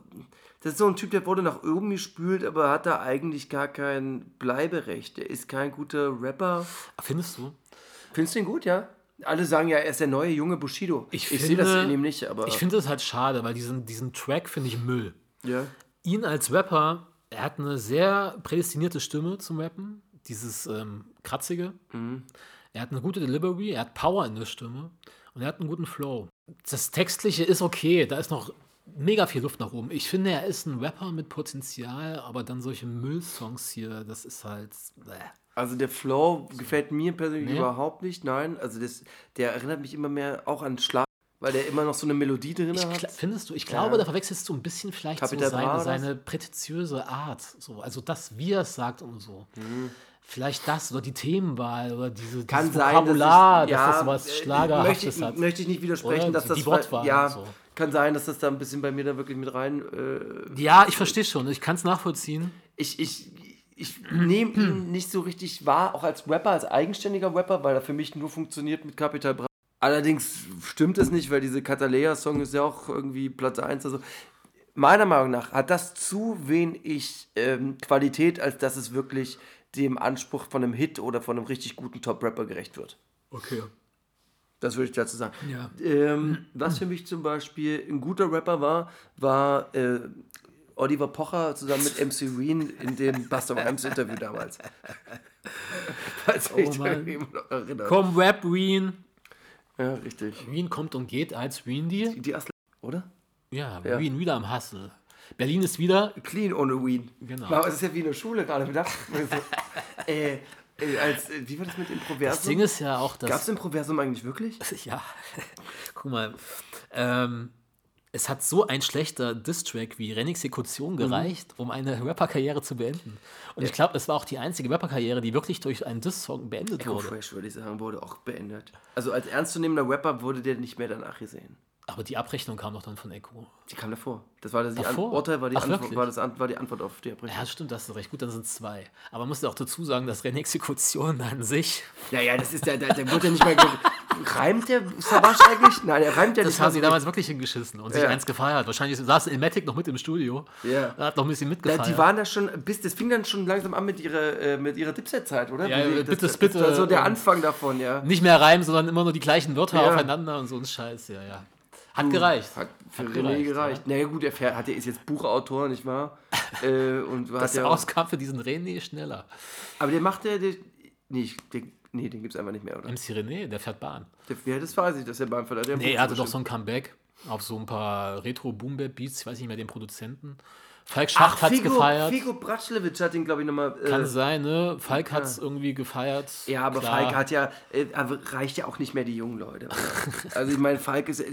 das ist so ein Typ, der wurde nach oben gespült, aber hat da eigentlich gar kein Bleiberecht. Der ist kein guter Rapper. Findest du? Findest du ihn gut, ja? Alle sagen ja, er ist der neue junge Bushido. Ich, sehe finde, das in ihm nicht, aber. Ich finde das halt schade, weil diesen, diesen Track finde ich Müll. ja. Ihn als Rapper, er hat eine sehr prädestinierte Stimme zum Rappen. Dieses ähm, Kratzige. Mhm. Er hat eine gute Delivery, er hat Power in der Stimme und er hat einen guten Flow. Das Textliche ist okay, da ist noch mega viel Luft nach oben. Ich finde, er ist ein Rapper mit Potenzial, aber dann solche Müllsongs hier, das ist halt. Bäh. Also der Flow gefällt mir persönlich Nee. überhaupt nicht, nein. Also das, der erinnert mich immer mehr auch an Schlag, weil der immer noch so eine Melodie drin Ich, hat. findest du? Ich glaube, Ja. da verwechselst du ein bisschen vielleicht so Bra seine, oder seine prätentiöse Art. So. Also das, wie er es sagt und so. Vielleicht das oder die Themenwahl oder diese, Mhm. Kann dieses sein, Vokabular, dass, ich, dass ja, das sowas äh, Schlagerhaftes möchte, hat. Möchte ich nicht widersprechen, Oder? dass Die- das die ja, so. kann sein, dass das da ein bisschen bei mir da wirklich mit rein. Äh, Ja, ich verstehe schon. Ich kann es nachvollziehen. ich ich, ich nehme ihn nicht so richtig wahr, auch als Rapper, als eigenständiger Rapper, weil er für mich nur funktioniert mit Capital Bra. Allerdings stimmt es nicht, weil diese Catalea-Song ist ja auch irgendwie Platz 1. Also meiner Meinung nach hat das zu wenig ähm, Qualität, als dass es wirklich dem Anspruch von einem Hit oder von einem richtig guten Top-Rapper gerecht wird. Okay. Das würde ich dazu sagen. Ja. Ähm, was für mich zum Beispiel ein guter Rapper war, war äh, Oliver Pocher zusammen mit MC Reen in dem Buster Rhymes Interview damals. Falls Oh mich noch erinnert. Komm, Rap Wien. Ja, richtig. Wien kommt und geht als Wien die. Die Asle, oder? Ja, Ja. Wien wieder am Hustle. Berlin ist wieder. Clean ohne Ween. Genau. Wow, es ist ja wie in der Schule gerade gedacht. äh, äh, als, äh, wie war das mit Das Improversum? Ding ist ja auch, dass. Gab es Improversum eigentlich wirklich? Ja, guck mal. Ähm, es hat so ein schlechter Diss-Track wie Renexekution gereicht, um eine Rapper-Karriere zu beenden. Und ich glaube, es war auch die einzige Rapper-Karriere, die wirklich durch einen Diss-Song beendet Echo wurde. Fresh, würde ich sagen, wurde auch beendet. Also als ernstzunehmender Rapper wurde der nicht mehr danach gesehen. Aber die Abrechnung kam doch dann von Echo. Die kam davor. Das war das die Davor? Urteil war die, Ach, Antwort, war, das, war die Antwort auf die Abrechnung. Ja, stimmt, das ist recht. Gut, dann sind es zwei. Aber man muss ja auch dazu sagen, dass Renexekution an sich, Ja, ja, das ist der, der, der wurde ja nicht mehr. Reimt der Savage eigentlich? Nein, er reimt ja das nicht haben mal sie damals wirklich hingeschissen und sich Ja. eins gefeiert. Wahrscheinlich saß Ilmatic noch mit im Studio. Ja. Hat noch ein bisschen Ja, mitgefeiert. die waren da schon, bis das fing dann schon langsam an mit ihrer, äh, mit ihrer Dipset-Zeit, oder? Ja, die- ja, das, bitte, das, bitte, Das war so der ähm, Anfang davon, ja. Nicht mehr reimen, sondern immer nur die gleichen Wörter Ja. aufeinander und so ein Scheiß, ja, ja. Hat gereicht. Hat für Hat René gereicht, gereicht. Naja, gut, er fährt- hat, er ist jetzt Buchautor, nicht wahr? äh, und Das ja, rauskam für diesen René schneller. aber der macht der, der nee, ich- den, nee, den gibt's einfach nicht mehr, oder? MC René, der fährt Bahn. Der, ja, das weiß ich, dass er beim Verleih. Nee, er hatte doch so ein Comeback auf so ein paar retro boom beats ich weiß nicht mehr den Produzenten. Falk Schacht hat's Figo, gefeiert. Figo Bratschlewitsch hat ihn, glaube ich, nochmal. Äh, Kann sein, ne? Falk hat's irgendwie gefeiert. Ja, aber Klar. Falk hat ja, äh, reicht ja auch nicht mehr die jungen Leute. Also ich meine, Falk ist,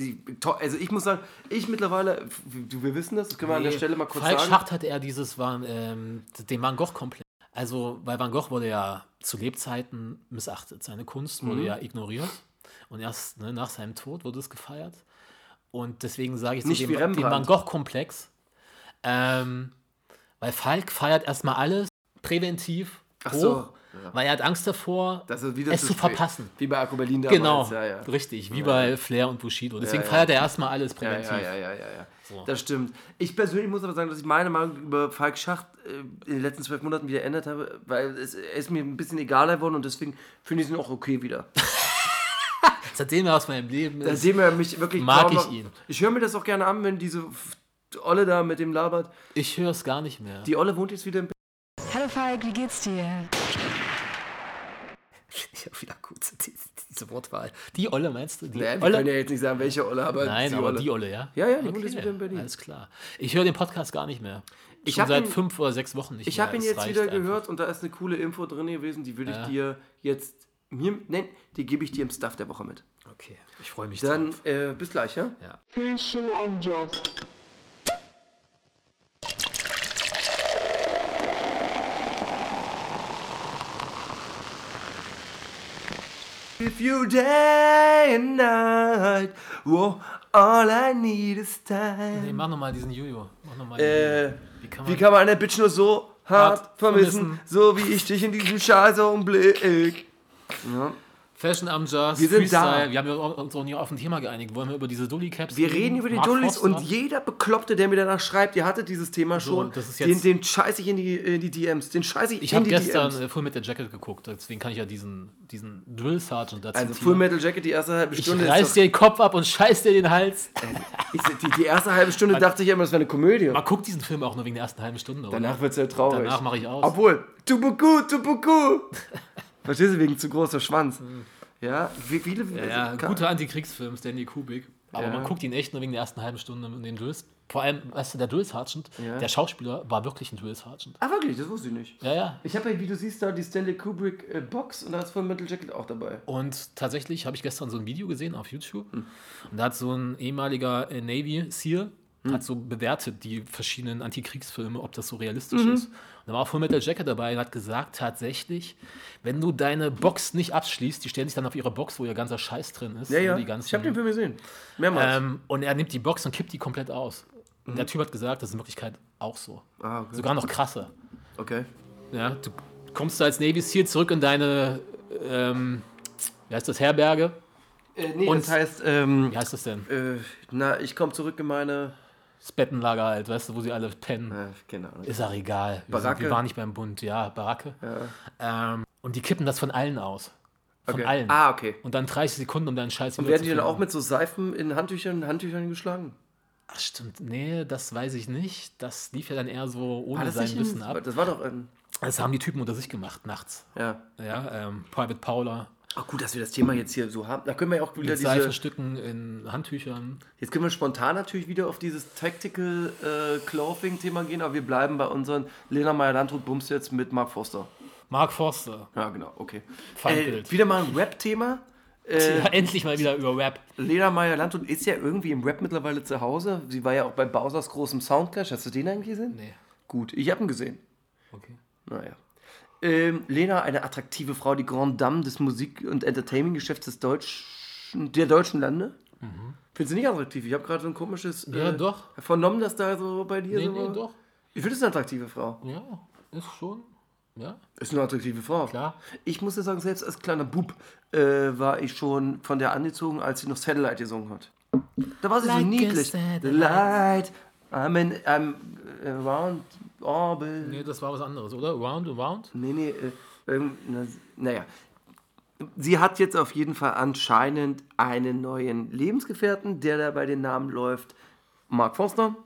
to- also ich muss sagen, ich mittlerweile, wir wissen das, das können wir an der Nee, Stelle mal kurz Falk sagen. Schacht hat eher dieses, war, ähm, den Van Gogh komplett. Also, weil Van Gogh wurde ja zu Lebzeiten missachtet. Seine Kunst wurde Mhm. ja ignoriert. Und erst ne, nach seinem Tod wurde es gefeiert. Und deswegen sage ich Nicht zu dem, dem. Van Gogh-Komplex. Ähm, weil Falk feiert erstmal alles präventiv Ach hoch, so, weil er hat Angst davor, Das ist wieder es zu spät. verpassen. Wie bei Akku Berlin damals. Genau, Ja, ja. richtig, wie bei Flair und Bushido. Deswegen ja. feiert er erstmal alles Ja, präventiv. ja, ja, ja, ja, ja. So. Das stimmt. Ich persönlich muss aber sagen, dass ich meine Meinung über Falk Schacht äh, in den letzten zwölf Monaten wieder geändert habe, weil es, er ist mir ein bisschen egaler geworden und deswegen finde ich ihn auch okay wieder. Seitdem er aus meinem Leben ist, Seitdem er mich wirklich Mag ich noch- ihn. Ich höre mir das auch gerne an, wenn diese Olle da mit dem labert. ich höre es gar nicht mehr. Die Olle wohnt jetzt wieder in Hallo Falk, wie geht's dir? Ja, wieder gut, diese, diese Wortwahl. Die Olle meinst du? Die Naja, wir Olle? können ja jetzt nicht sagen, welche Olle, aber Nein, die aber Olle. die Olle, ja? Ja, ja, die wohnt jetzt okay. wieder in Berlin. Alles klar. Ich höre den Podcast gar nicht mehr. Ich Schon hab seit ihn- fünf oder sechs Wochen nicht Ich mehr. habe ihn jetzt wieder einfach. gehört und da ist eine coole Info drin gewesen, die würde ich Ja. dir jetzt mir, nein, die gebe ich dir im Stuff der Woche mit. Okay, ich freue mich Dann drauf. äh, bis gleich, ja? Ja. If you day and night, whoa, all I need is time. Nee, mach nochmal diesen Jojo. Mach noch mal Äh. Wie kann wie man, kann man eine Bitch nur so hart vermissen, vermissen? so wie ich dich in diesem scheiß Augenblick. Ja. Fashion am Jazz, Wir sind Freestyle. da. Wir haben uns auch nie auf ein Thema geeinigt. Wollen wir über diese Dully-Caps Wir reden über die Forster? und jeder Bekloppte, der mir danach schreibt, ihr hattet dieses Thema schon, ist den, den scheiß ich in die, in die DMs, den scheiß ich, Ich in habe die gestern DMs. äh, Full Metal Jacket geguckt, deswegen kann ich ja diesen, diesen Drill Sergeant dazu Also. Full Metal Jacket, die erste halbe Ich Stunde reiß ist dir den Kopf ab und scheiß dir den Hals. ich, die, die erste halbe Stunde dachte ich immer, das wäre eine Komödie. Man guckt diesen Film auch nur wegen der ersten halben Stunde. Danach wird es ja traurig. Danach mache ich aus. Obwohl, Tubuku, Tubuku. Verstehst du, wegen zu großer Schwanz. Ja, wie viele... Ja, ja, kann- guter Antikriegsfilm, Stanley Kubrick. Aber Ja. man guckt ihn echt nur wegen der ersten halben Stunde in den Drills. Vor allem, weißt du, der Drill Sergeant, Ja. der Schauspieler war wirklich ein Drill Sergeant. Ah, wirklich, das wusste ich nicht. Ja, ja. Ich habe ja, wie du siehst, da die Stanley Kubrick äh, Box und da ist Full Metal Jacket auch dabei. Und tatsächlich habe ich gestern so ein Video gesehen auf YouTube. Hm. Und da hat so ein ehemaliger äh, Navy SEAL hat so bewertet die verschiedenen Antikriegsfilme, ob das so realistisch Mhm. ist. Und da war auch Full Metal Jacket dabei und hat gesagt, tatsächlich, wenn du deine Box nicht abschließt, die stellen sich dann auf ihre Box, wo ihr ganzer Scheiß drin ist. Ja, ja, Die ganzen, ich habe den Film gesehen. Mehrmals. ähm, und er nimmt die Box und kippt die komplett aus. Und der Typ hat gesagt, das ist in Wirklichkeit auch so. Mhm. ah, okay. Sogar noch krasser. okay. Ja, du kommst da als Navy SEAL zurück in deine, ähm, wie heißt das, Herberge? Äh, nee, Und- das heißt, ähm, Wie heißt das denn? äh, na, ich komme zurück in meine... Das Bettenlager halt, weißt du, wo sie alle pennen. Äh, keine Ahnung. Ist auch egal. Wir, sind, Baracke. wir waren nicht beim Bund, ja, Baracke. Ähm, und die kippen das von allen aus. Von Okay. allen. Ah, okay. Und dann 30 Sekunden, um deinen Scheiß Und werden die dann auch mit so Seifen in Handtüchern, Handtüchern geschlagen? Ach, stimmt. Nee, das weiß ich nicht. Das lief ja dann eher so ohne das sein Wissen ab. Das war doch ein... Das haben die Typen unter sich gemacht, nachts. Ja. Ja, ähm, Private Paula. Ach gut, dass wir das Thema jetzt hier so haben. Da können wir ja auch wieder Mit diese... Seifenstücken in Handtüchern. Jetzt können wir spontan natürlich wieder auf dieses Tactical äh, Clothing-Thema gehen, aber wir bleiben bei unseren Lena Meyer-Landrut Bums jetzt mit Mark Forster. Mark Forster. Ja, genau, okay. Äh, wieder mal ein Rap-Thema. Äh, Ja, endlich mal wieder über Rap. Lena Meyer-Landrut ist ja irgendwie im Rap mittlerweile zu Hause. Sie war ja auch bei Bowsers großem Soundclash. Hast du den eigentlich gesehen? Nee. Gut, ich habe ihn gesehen. Okay. Naja. Ähm, Lena, eine attraktive Frau, die Grande Dame des Musik- und Entertainment-Geschäfts des Deutschen, der deutschen Lande. Findest du nicht attraktiv? Ich habe gerade so ein komisches Mhm. Ja, äh, doch. vernommen, dass da so bei dir Nee, so nee, doch. Ich finde es eine attraktive Frau. Ja, ist schon. Ja, Ist eine attraktive Frau. klar. Ich muss dir sagen, selbst als kleiner Bub äh, war ich schon von der angezogen, als sie noch Satellite gesungen hat. Da war sie so Like a niedlich. satellite. Light, I'm in, I'm around orbit. Nee, das war was anderes, oder? Round and Round? Nee, nee, äh, naja. Sie hat jetzt auf jeden Fall anscheinend einen neuen Lebensgefährten, der da bei den Namen läuft. Mark Forster.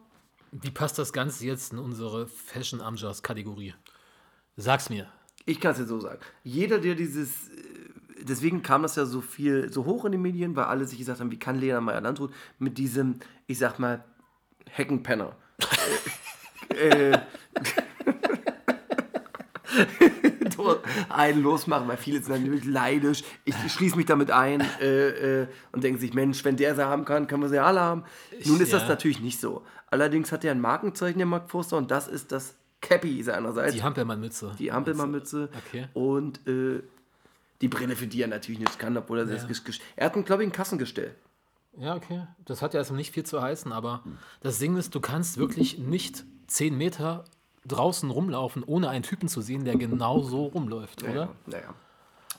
Wie passt das Ganze jetzt in unsere Fashion Amjas Kategorie? Sag's mir. Ich kann es dir so sagen. Jeder, der dieses. äh, Deswegen kam das ja so viel, so hoch in den Medien, weil alle sich gesagt haben, wie kann Lena Meyer-Landrut mit diesem, ich sag mal, Heckenpenner. äh, äh, einen losmachen, weil viele sind dann natürlich leidisch. Ich schließe mich damit ein äh, äh, und denken sich, Mensch, wenn der sie haben kann, können wir sie alle haben. Nun ist das ja. natürlich nicht so. Allerdings hat er ein Markenzeichen, der Mark Forster, und das ist das Cappy seinerseits. Die Hampelmann-Mütze. Die Ampelmann-Mütze Okay. und äh, die Brille, für die er natürlich nichts kann, obwohl er das ges- ges- Er hat, glaube ich, ein Kassengestell. Ja, okay. Das hat ja erstmal nicht viel zu heißen, aber das Ding ist, du kannst wirklich nicht 10 Meter draußen rumlaufen, ohne einen Typen zu sehen, der genau so rumläuft, oder? Naja.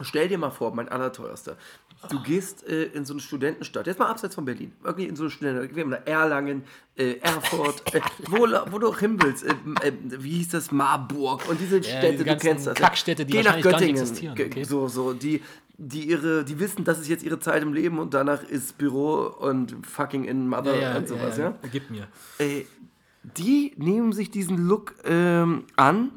Stell dir mal vor, mein allerteuerster. Du gehst äh, in so eine Studentenstadt, jetzt mal abseits von Berlin, wirklich in so eine Studentenstadt, wir haben da Erlangen, äh, Erfurt, äh, wo, wo du auch hin willst, äh, äh, wie hieß das, Marburg und diese Städte, diese du kennst das. Kackstädte, die Geh nach wahrscheinlich gar nicht Göttingen, existieren, okay. so, so, die, die ihre, die wissen, das ist jetzt ihre Zeit im Leben und danach ist Büro und fucking in Mother und sowas, ja. Gib mir. Äh, die nehmen sich diesen Look ähm, an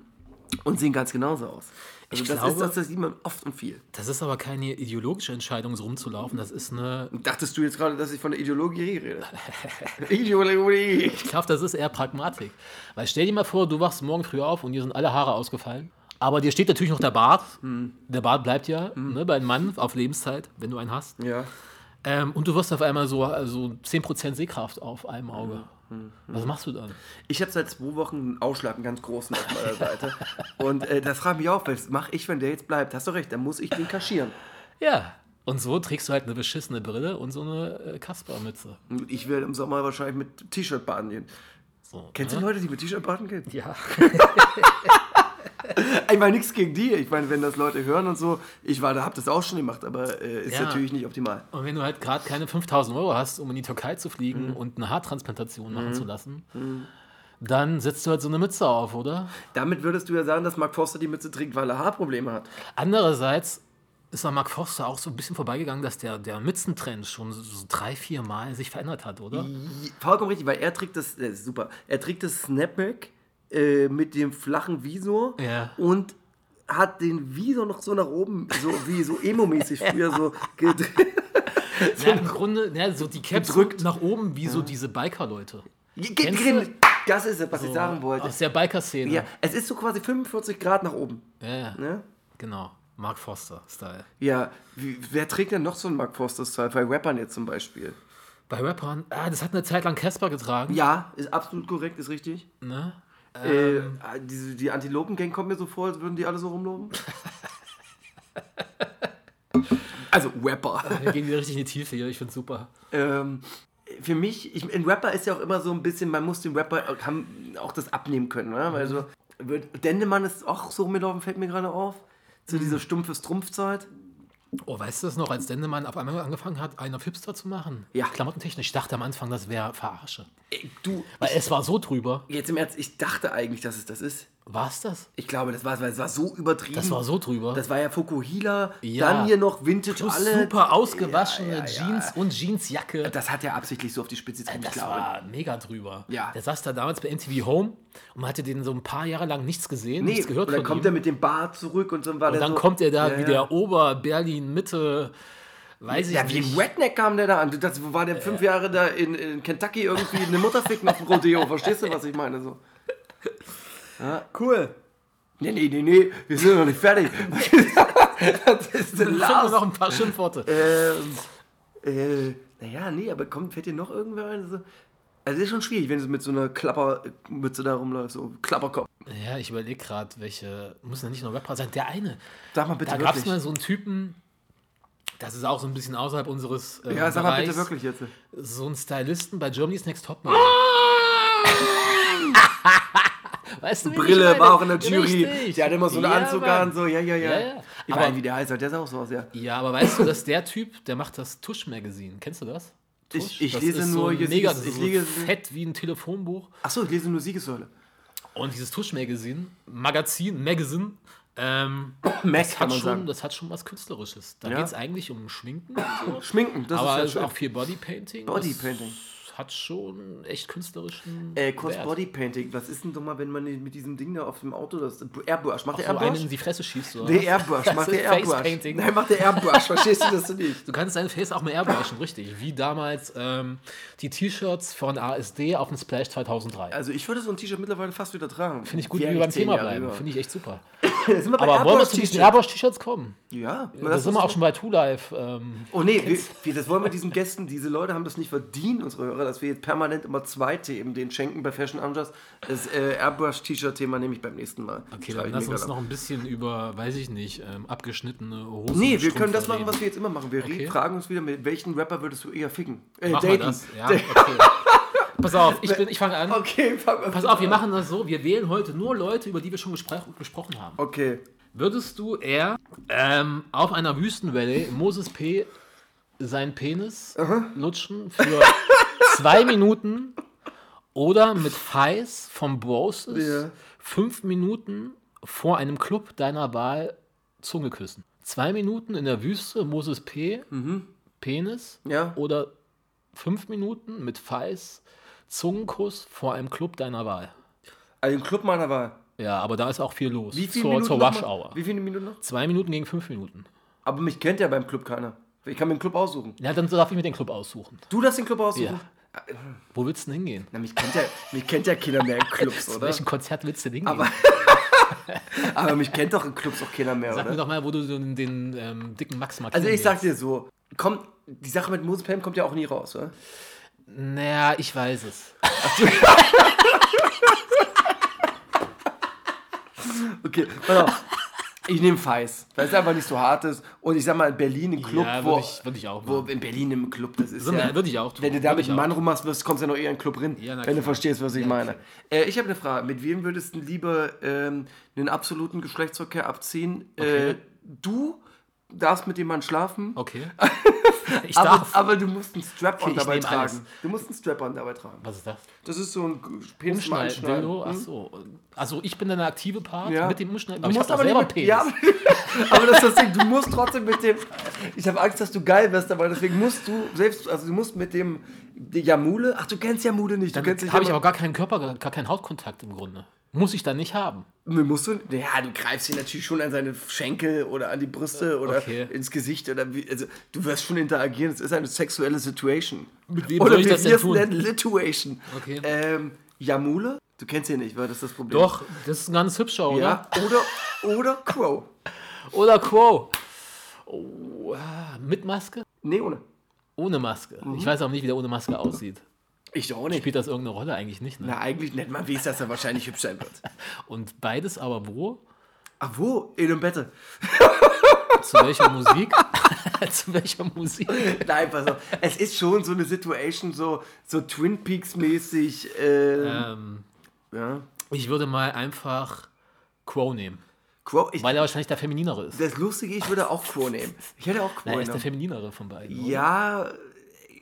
und sehen ganz genauso aus. Also Ich das, glaube- ist, das, das sieht man oft und viel. Das ist aber keine ideologische Entscheidung, so rumzulaufen. Das ist eine. Dachtest du jetzt gerade, dass ich von der Ideologie rede? Ideologie. Ich glaube, das ist eher Pragmatik. Weil stell dir mal vor, du wachst morgen früh auf und dir sind alle Haare ausgefallen. Aber dir steht natürlich noch der Bart. Der Bart bleibt ja ne, bei einem Mann auf Lebenszeit, wenn du einen hast. Ja. Ähm, und du wirst auf einmal so also 10% Sehkraft auf einem Auge. Was machst du dann? Ich habe seit zwei Wochen einen Ausschlag, einen ganz großen auf meiner Seite. Und äh, das fragt mich auch, was mache ich, wenn der jetzt bleibt? Hast du recht, dann muss ich den kaschieren. Ja. Und so trägst du halt eine beschissene Brille und so eine äh, Kaspermütze. Ich werde im Sommer wahrscheinlich mit T-Shirt baden gehen. So, Kennst du ne? Leute, die mit T-Shirt baden gehen? Ja. Ich meine, nichts gegen die. Ich meine, wenn das Leute hören und so, ich war da, hab das auch schon gemacht, aber äh, ist Ja. natürlich nicht optimal. Und wenn du halt gerade keine 5000 Euro hast, um in die Türkei zu fliegen und eine Haartransplantation machen zu lassen, dann setzt du halt so eine Mütze auf, oder? Damit würdest du ja sagen, dass Mark Forster die Mütze trägt, weil er Haarprobleme hat. Andererseits ist an Mark Forster auch so ein bisschen vorbeigegangen, dass der, der Mützentrend schon so, so drei, vier Mal sich verändert hat, oder? Vollkommen richtig, weil er trägt das, ist super, er trägt das Snapback äh, mit dem flachen Visor Ja. und hat den Visor noch so nach oben, so wie so emo-mäßig früher so gedreht. Ja, Im Grunde, ja, so die Caps Gedrückt. nach oben, wie so diese Biker-Leute. Das ist es, was ich sagen wollte. Aus der Biker-Szene. Ja, es ist so quasi 45 Grad nach oben. Ja, ja. Ne? genau. Mark Forster-Style. Ja, wie, wer trägt denn noch so einen Mark Forster-Style? Bei Rappern jetzt zum Beispiel. Bei Rappern, ah, das hat eine Zeit lang Casper getragen. Ja, ist absolut korrekt, ist richtig. Ne? Äh, diese, die Antilopen-Gang kommt mir so vor, als würden die alle so rumloben. also Rapper. Wir gehen wieder richtig in die Tiefe hier, ich find's super. ähm, für mich, ich, ein Rapper ist ja auch immer so ein bisschen, man muss dem Rapper auch- das abnehmen können. Ne? Weil so, wird- Dendemann ist auch so rumgelaufen, fällt mir gerade auf. Zu dieser stumpfe Strumpfzeit. Oh, weißt du das noch, als Dendemann auf einmal angefangen hat, einen auf Hipster zu machen? Ja. Klamottentechnisch. Ich dachte am Anfang, das wäre Verarsche. Ey, Du, Weil es war so drüber. jetzt im Ernst, ich dachte eigentlich, dass es das ist. War es das? Ich glaube, das war, weil es war so übertrieben. Das war so drüber. Das war ja Fukuhila, Ja. dann hier noch Vintage Plus alle. super ausgewaschene Ja, ja, ja. Jeans und Jeansjacke. Das hat ja absichtlich so auf die Spitze getrieben, Das war mega drüber. Ja. Der saß da damals bei MTV Home und man hatte den so ein paar Jahre lang nichts gesehen, Nee, nichts gehört und dann kommt ihm. er mit dem Bart zurück und dann war und dann so, kommt er da Ja, wie ja. der Ober-Berlin-Mitte, weiß ich Ja, wie nicht. ein Redneck kam der da an. Das war der fünf Jahre da in, in Kentucky irgendwie eine Mutter ficken auf dem Rodeo. Verstehst du, was ich meine? So. Ja, cool. Nee, nee, nee, nee, wir sind noch nicht fertig. das ist der Lars. noch ein paar Schimpfworte. Ähm, äh, naja, nee, aber kommt, fällt dir noch irgendwer ein? So? Also, das ist schon schwierig, wenn du mit so einer Klappermütze da rumläufst, so Klapperkopf. Ja, ich überlege gerade, welche, muss ja nicht nur Rapper sein, der eine. Sag mal bitte Da gab es mal so einen Typen, das ist auch so ein bisschen außerhalb unseres äh, ja, sag mal bitte Bereichs, wirklich jetzt. so einen Stylisten bei Germany's Next Topmodel. weißt du, ich Brille meine? war auch in der Jury. Richtig. Der hat immer so einen Ja, Anzug Mann. an, so, ja, ja, ja. Ja, ja. Ich Aber- nicht, wie der heißt, der sah auch so aus, ja. Ja, aber weißt du, dass der Typ, der macht das Tusch-Magazin. Kennst du das? Ich- ich das lese ist nur so hier mega, ich ist so lese- fett wie ein Telefonbuch. Achso, ich lese nur Siegessäule. Und dieses Tusch-Magazin, Magazin, Magazine, ähm, das, hat schon, sagen. das hat schon was Künstlerisches. Da Ja. geht es eigentlich um Schminken so. Schminken, das aber ist ja ist schön. auch viel Bodypainting. Bodypainting. Hat schon echt künstlerischen Äh, kurz Wert. Bodypainting. Was ist denn doch mal, wenn man mit diesem Ding da auf dem Auto das Airbrush macht? Der so einen Airbrush? in die Fresse schießt. Oder? Der Airbrush, Das macht der Airbrush. Nein, macht der Airbrush, verstehst du das nicht? Du kannst dein Face auch mal airbrushen, richtig. Wie damals ähm, die T-Shirts von ASD auf dem Splash 2003. Also ich würde so ein T-Shirt mittlerweile fast wieder tragen. Finde ich gut, wie wir beim Thema Jahre bleiben. über. Finde ich echt super. Aber wollen wir zu diesen Airbrush-T-Shirt. Airbrush-T-Shirts kommen? Ja, Da sind wir auch schon bei Two Life. Ähm, Oh nee, wir, das wollen wir diesen Gästen, diese Leute haben das nicht verdient, unsere Hörer, dass wir jetzt permanent immer zwei Themen denen schenken bei Fashion Unjust. Das äh, Airbrush-T-Shirt-Thema nehme ich beim nächsten Mal. okay, dann lass uns noch ein bisschen über, weiß ich nicht, ähm, abgeschnittene Hosen. Nee, wir können das machen, was wir jetzt immer machen. Wir Okay. fragen uns wieder, mit welchen Rapper würdest du eher ficken? Äh, Machen wir das. Ja, okay. Pass auf, ich, bin, ich fange an. Okay, fang Pass auf, wir machen das so. Wir wählen heute nur Leute, über die wir schon gespr gesprochen haben. Okay. Würdest du eher ähm, auf einer Wüstenwelle Moses P. seinen Penis lutschen für zwei Minuten oder mit Feis vom Broses Ja. fünf Minuten vor einem Club deiner Wahl Zunge küssen? Zwei Minuten in der Wüste Moses P. Penis Ja. oder fünf Minuten mit Feis Zungenkuss vor einem Club deiner Wahl? Also im Club meiner Wahl. Ja, aber da ist auch viel los. Wie viele zur, Minuten zur Rush? Hour. Wie viele Minuten noch? Zwei Minuten gegen fünf Minuten. Aber mich kennt ja beim Club keiner. Ich kann mir den Club aussuchen. Ja, dann darf ich mir den Club aussuchen. Du darfst den Club aussuchen? Ja. Wo willst du denn hingehen? Na, mich kennt ja, mich kennt ja keiner mehr in Clubs, Zu oder? welchem Konzert willst du denn hingehen? Aber, aber mich kennt doch in Clubs auch keiner mehr, Sag mir oder? doch mal, wo du den, den ähm, dicken Max mal Also ich sag dir so, kommt, die Sache mit Moses Pelham kommt ja auch nie raus, oder? Naja, ich weiß es. Okay, pass auf. Ich nehme Feis, weil es einfach nicht so hart ist. Und ich sag mal, in Berlin im Club, Ja, wo, würde ich, ich auch wo in Berlin im Club, das ist ja, würde ich auch tun. Wenn du da mit einem Mann rummachst, wirst, kommst du ja noch eher in den Club rein, Ja, wenn du verstehst, was ich Ja, meine. Äh, ich habe eine Frage. Mit wem würdest du lieber ähm, einen absoluten Geschlechtsverkehr abziehen? Okay. Äh, du darfst mit jemandem schlafen, Okay. Ich aber, darf. aber du musst einen Strap-on Okay, dabei tragen. alles. Du musst einen Strap-on dabei tragen. Was ist das? Das ist so ein Penis Umschneiden. Dildo? Hm? Achso. Also ich bin dann der aktive Part Ja. mit dem Umschneiden. Du Aber ich musst aber selber mit, Penis. ja, aber das ist das Ding, du musst trotzdem mit dem, ich habe Angst, dass du geil wirst, aber deswegen musst du selbst, also du musst mit dem, Jamule, ach du kennst Jamule nicht, du kennst habe ich aber gar keinen Körper, gar keinen Hautkontakt im Grunde. Muss ich dann nicht haben. Nee, musst du, ja, du greifst ihn natürlich schon an seine Schenkel oder an die Brüste oder Okay. ins Gesicht oder wie, also du wirst schon interagieren, es ist eine sexuelle Situation. Mit wem oder soll ich wie das denn tun? Lituation. Okay. Ähm, Jamule? Du kennst ihn nicht, weil das ist das Problem. Doch, das ist ein ganz hübscher, oder? Ja, oder, oder Crow. Oder Quo. Oh, mit Maske? Nee, ohne. Ohne Maske. Mhm. Ich weiß auch nicht, wie der ohne Maske aussieht. Ich auch nicht. Spielt das irgendeine Rolle? Eigentlich nicht. Ne? Na, eigentlich nicht. Man weiß, dass er wahrscheinlich hübsch sein wird. Und beides aber wo? Ach, wo? In dem Bette. Zu welcher Musik? Zu welcher Musik? Nein, pass auf. Es ist schon so eine Situation, so, so Twin Peaks-mäßig. Äh, Ähm, ja. ich würde mal einfach Quo nehmen. Crow, ich, Weil er wahrscheinlich der Femininere ist. das Lustige, ich würde auch Crow nehmen. Ich hätte auch Crow Na, er ist der. Femininere von beiden. oder?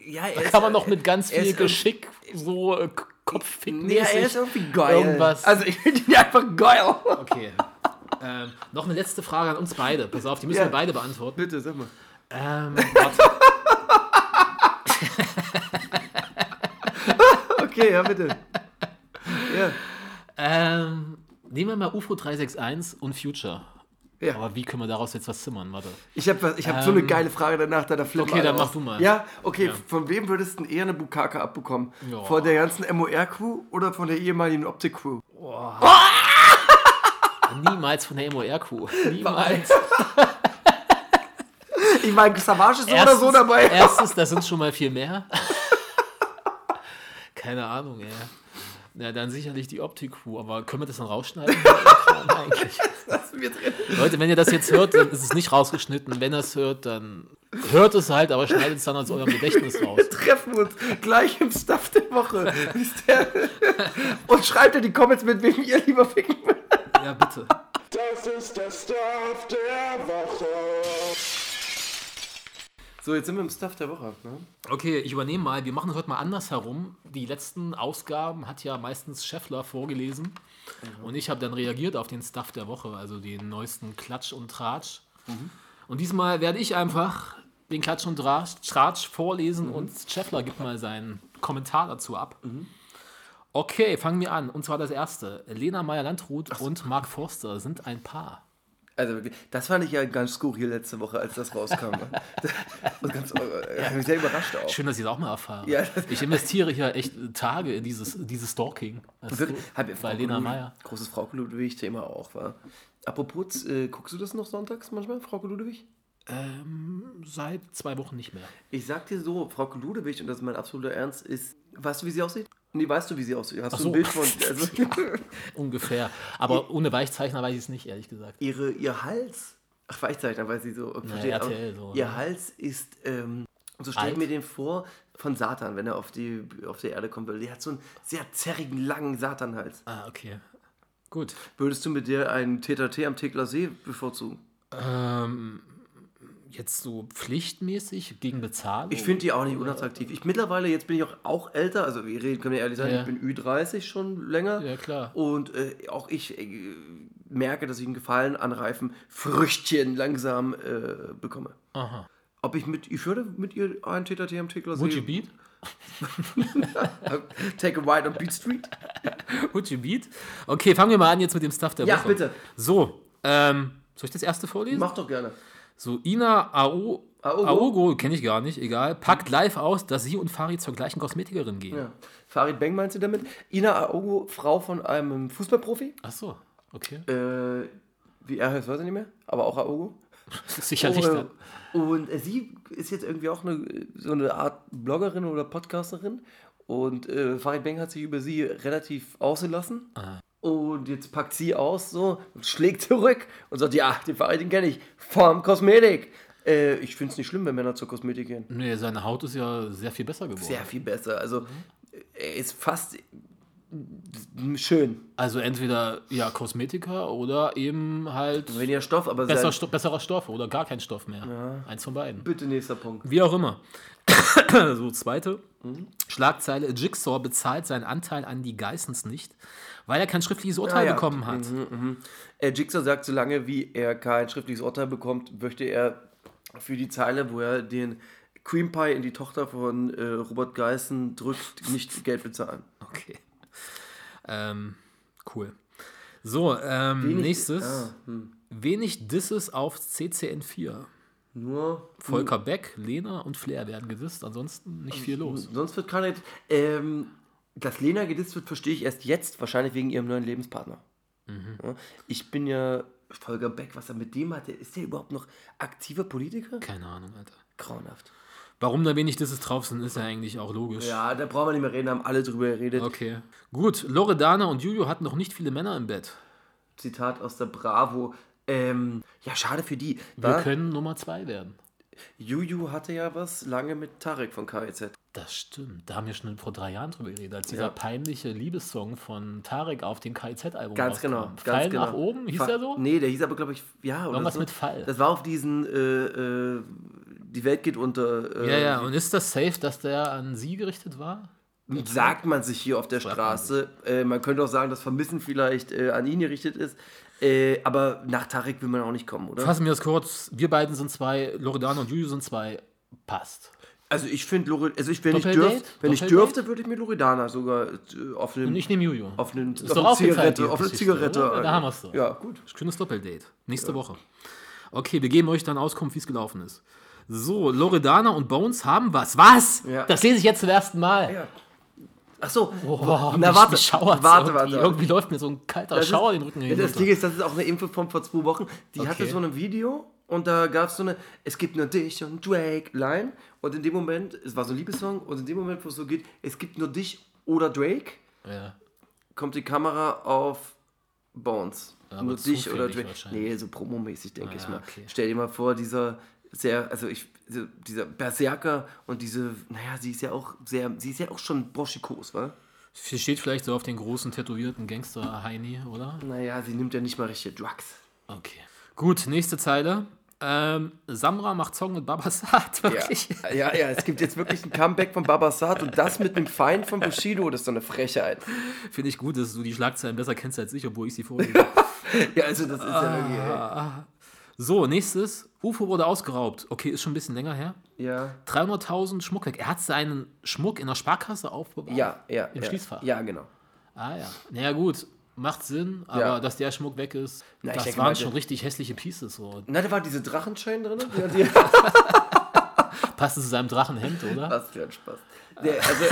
Ja, ja, er ist, Kann man noch mit ganz viel Geschick so äh, Kopffick Nee, er ist irgendwie geil. irgendwas. Also ich finde ihn einfach geil. Okay. ähm, noch eine letzte Frage an uns beide. Pass auf, die müssen Ja. wir beide beantworten. Bitte, sag mal. Ähm, warte. Okay, ja, bitte. Ja. ähm, nehmen wir mal UFO 361 und Future. Ja. Aber wie können wir daraus jetzt was zimmern? Warte. Ich habe ich hab so eine Ähm, geile Frage danach, da, da flippen okay, dann mach du mal. Ja, okay, Ja. von wem würdest du denn eher eine Bukake abbekommen? Ja. Von der ganzen MOR-Crew oder von der ehemaligen Optik-Crew? Niemals von der MOR-Crew. Niemals. Ich meine, Savage ist so oder so dabei. Erstens, das sind schon mal viel mehr. Keine Ahnung, ey. Ja, dann sicherlich die Optik-Crew, aber können wir das dann rausschneiden? Eigentlich. Wir drin. Leute, wenn ihr das jetzt hört, dann ist es nicht rausgeschnitten. Wenn ihr es hört, dann hört es halt, aber schneidet es dann aus eurem Gedächtnis raus. Treffen uns gleich im Stuff der Woche. Und schreibt in die Comments, mit wem ihr lieber ficken. Ja, bitte. Das ist der Stuff der Woche. So, jetzt sind wir im Stuff der Woche. Ne? Okay, ich übernehme mal. Wir machen es heute mal anders herum. Die letzten Ausgaben hat ja meistens Scheffler vorgelesen. Und ich habe dann reagiert auf den Stuff der Woche, also den neuesten Klatsch und Tratsch. Und diesmal werde ich einfach den Klatsch und Tratsch, Tratsch vorlesen und Scheffler gibt mal seinen Kommentar dazu ab. Okay, fangen wir an. Und zwar das erste. Lena Meyer-Landrut und Mark Forster sind ein Paar. Also, das fand ich ja ganz skurril letzte Woche, als das rauskam. ne? Und ganz, äh, hat mich sehr überrascht auch. Schön, dass ich es auch mal erfahre. Ja, ich investiere hier echt Tage in dieses, dieses Stalking. Hab, Bei Lena Meyer. Großes Frau Ludwig-Thema auch, war. Apropos, äh, guckst du das noch sonntags manchmal, Frau Ludewig? Ähm, seit zwei Wochen nicht mehr. Ich sag dir so, Frau Ludewig, und das ist mein absoluter Ernst, ist. Weißt du, wie sie aussieht? Nee, weißt du, wie sie aussieht? Hast Ach du so. ein Bild von. Also, Ungefähr. Aber ohne Weichzeichner weiß ich es nicht, ehrlich gesagt. ihre, ihr Hals. Ach, Weichzeichner, weil sie so. aber RTL so, ihr ne? Hals ist. Ähm, so stelle ich mir den vor von Satan, wenn er auf die, auf die Erde kommt. Weil Der hat so einen sehr zerrigen, langen Satanhals. Ah, okay. Gut. Würdest du mit dir einen TTT am Tegler See bevorzugen? Ähm, jetzt so pflichtmäßig gegen Bezahlung? Ich finde die auch nicht unattraktiv. Ich mittlerweile, jetzt bin ich auch, auch älter, also wir reden, können wir ehrlich sein, Ja. ich bin Ü30 schon länger. Ja, klar. Und äh, auch ich äh, merke, dass ich einen Gefallen an reifen Früchtchen langsam äh, bekomme. Aha. Ob ich mit, ich würde mit ihr einen am Tegler Would you See. beat? Take a ride on Beat Street? Would you beat? Okay, fangen wir mal an jetzt mit dem Stuff der Ja, Woche. bitte. So, ähm, soll ich das erste vorlesen? Mach doch gerne. So, Ina Ao, Aogo? Aogo, kenne ich gar nicht, egal, packt live aus, dass sie und Farid zur gleichen Kosmetikerin gehen. Ja. Farid Beng meinst du damit? Ina Aogo, Frau von einem Fußballprofi. Ach so, okay. Äh, wie er heißt, weiß ich nicht mehr, aber auch Aogo. Sicherlich Oh, dann. Und sie ist jetzt irgendwie auch eine, so eine Art Bloggerin oder Podcasterin. Und äh, Farid Beng hat sich über sie relativ ausgelassen. Und jetzt packt sie aus so und schlägt zurück und sagt, ja, den Farid, den kenne ich, vom Kosmetik. Äh, ich finde es nicht schlimm, wenn Männer zur Kosmetik gehen. Nee, seine Haut ist ja sehr viel besser geworden. Sehr viel besser. Also er ist fast schön. Also entweder ja Kosmetika oder eben halt Weniger Stoff, aber besser Sto besserer Stoff oder gar kein Stoff mehr. Eins von beiden. bitte nächster Punkt. Wie auch immer. so, zweite. Schlagzeile: Jigsaw bezahlt seinen Anteil an die Geissens nicht, weil er kein schriftliches Urteil Ah, ja. bekommen hat. Äh, Jigsaw sagt, solange wie er kein schriftliches Urteil bekommt, möchte er für die Zeile, wo er den Cream Pie in die Tochter von äh, Robert Geissen drückt, nicht Geld bezahlen. Okay. Ähm, cool. So, ähm, Wenig- nächstes. Ah, hm. Wenig Disses auf CCN4. Nur Volker Beck, Lena und Flair werden gedisst, ansonsten nicht viel los. sonst wird keiner. Ähm, dass Lena gedisst wird, verstehe ich erst jetzt, wahrscheinlich wegen ihrem neuen Lebenspartner. Mhm. Ja, ich bin ja Volker Beck, was er mit dem hatte. Ist der überhaupt noch aktiver Politiker? Keine Ahnung, Alter. Grauenhaft. Warum da wenig Disses drauf sind, ist ja eigentlich auch logisch. Ja, da brauchen wir nicht mehr reden, haben alle drüber geredet. Okay. Gut, Loredana und Juju hatten noch nicht viele Männer im Bett. Zitat aus der Bravo. Ähm, ja, schade für die. Wir Wa? können Nummer zwei werden. Juju hatte ja was lange mit Tarek von KIZ. Das stimmt. Da haben wir schon vor drei Jahren drüber geredet, als dieser Ja. peinliche Liebessong von Tarek auf dem KIZ-Album Ganz genau. rauskam. Ganz Fall genau. nach oben, hieß Fa- der so? Nee, der hieß aber, glaube ich, ja. Oder Irgendwas so. mit Fall. Das war auf diesen, äh, äh, die Welt geht unter. Äh, Ja, ja. Und ist das safe, dass der an sie gerichtet war? Sagt man sich hier auf der Sagt man Straße. Äh, man könnte auch sagen, dass Vermissen vielleicht äh, an ihn gerichtet ist. Äh, aber nach Tarek will man auch nicht kommen, oder? Fassen wir das kurz. Wir beiden sind zwei, Loredana und Juju sind zwei. Passt. Also ich finde, also ich, wenn ich, dürf, wenn ich dürfte, würde ich mir Loredana sogar äh, auf Und einen, ich nehme Juju. auf einen, auf doch eine Zigarette, auf eine Zigarette. oder? Da haben wir's doch. Ja, gut. Schönes Doppeldate. Nächste Woche. Okay, wir geben euch dann Auskunft, wie es gelaufen ist. So, Loredana und Bones haben was. Was? Ja. Das lese ich jetzt zum ersten Mal. Ja. Ach so. Boah, Na, warte, warte, irgendwie. warte. Irgendwie läuft mir so ein kalter Das Schauer ist- den Rücken Ja, Das. Ding ist, das ist auch eine Info von vor zwei Wochen. Die hatte Okay. so ein Video und da gab es so eine, es gibt nur dich und Drake Line. Und in dem Moment, es war so ein Liebessong, und in dem Moment, wo es so geht, es gibt nur dich oder Drake, Ja. kommt die Kamera auf Bones. Aber nur dich oder Drake. Nee, so promomäßig, denke ich Ah, mal. okay. Stell dir mal vor, dieser sehr, also ich, dieser Berserker und diese, naja, sie ist ja auch sehr, sie ist ja auch schon broschikos, wa? Sie steht vielleicht so auf den großen tätowierten Gangster Heini, oder? Naja, sie nimmt ja nicht mal richtige Drugs. Okay. Gut, nächste Zeile. Ähm, Samra macht Song mit Babasat, Ja, wirklich. ja, ja, es gibt jetzt wirklich ein Comeback von Babasat und das mit einem Feind von Bushido, das ist so eine Frechheit. Finde ich gut, dass du die Schlagzeilen besser kennst als ich, obwohl ich sie vorlese. Ja, also das ist ja irgendwie, so, nächstes. UFO wurde ausgeraubt. Okay, ist schon ein bisschen länger her. Ja, 300.000 Schmuck weg. Er hat seinen Schmuck in der Sparkasse aufbewahrt. ja, ja. Im ja. Schließfach. Ja, genau. Ah ja. Naja, gut. Macht Sinn, aber Ja. dass der Schmuck weg ist, Na, das waren mal, schon richtig hässliche Pieces. So. Na, da war diese Drachenschein drin. Die, die, Passt zu seinem Drachenhemd, oder? was für ein Spaß. Der, also,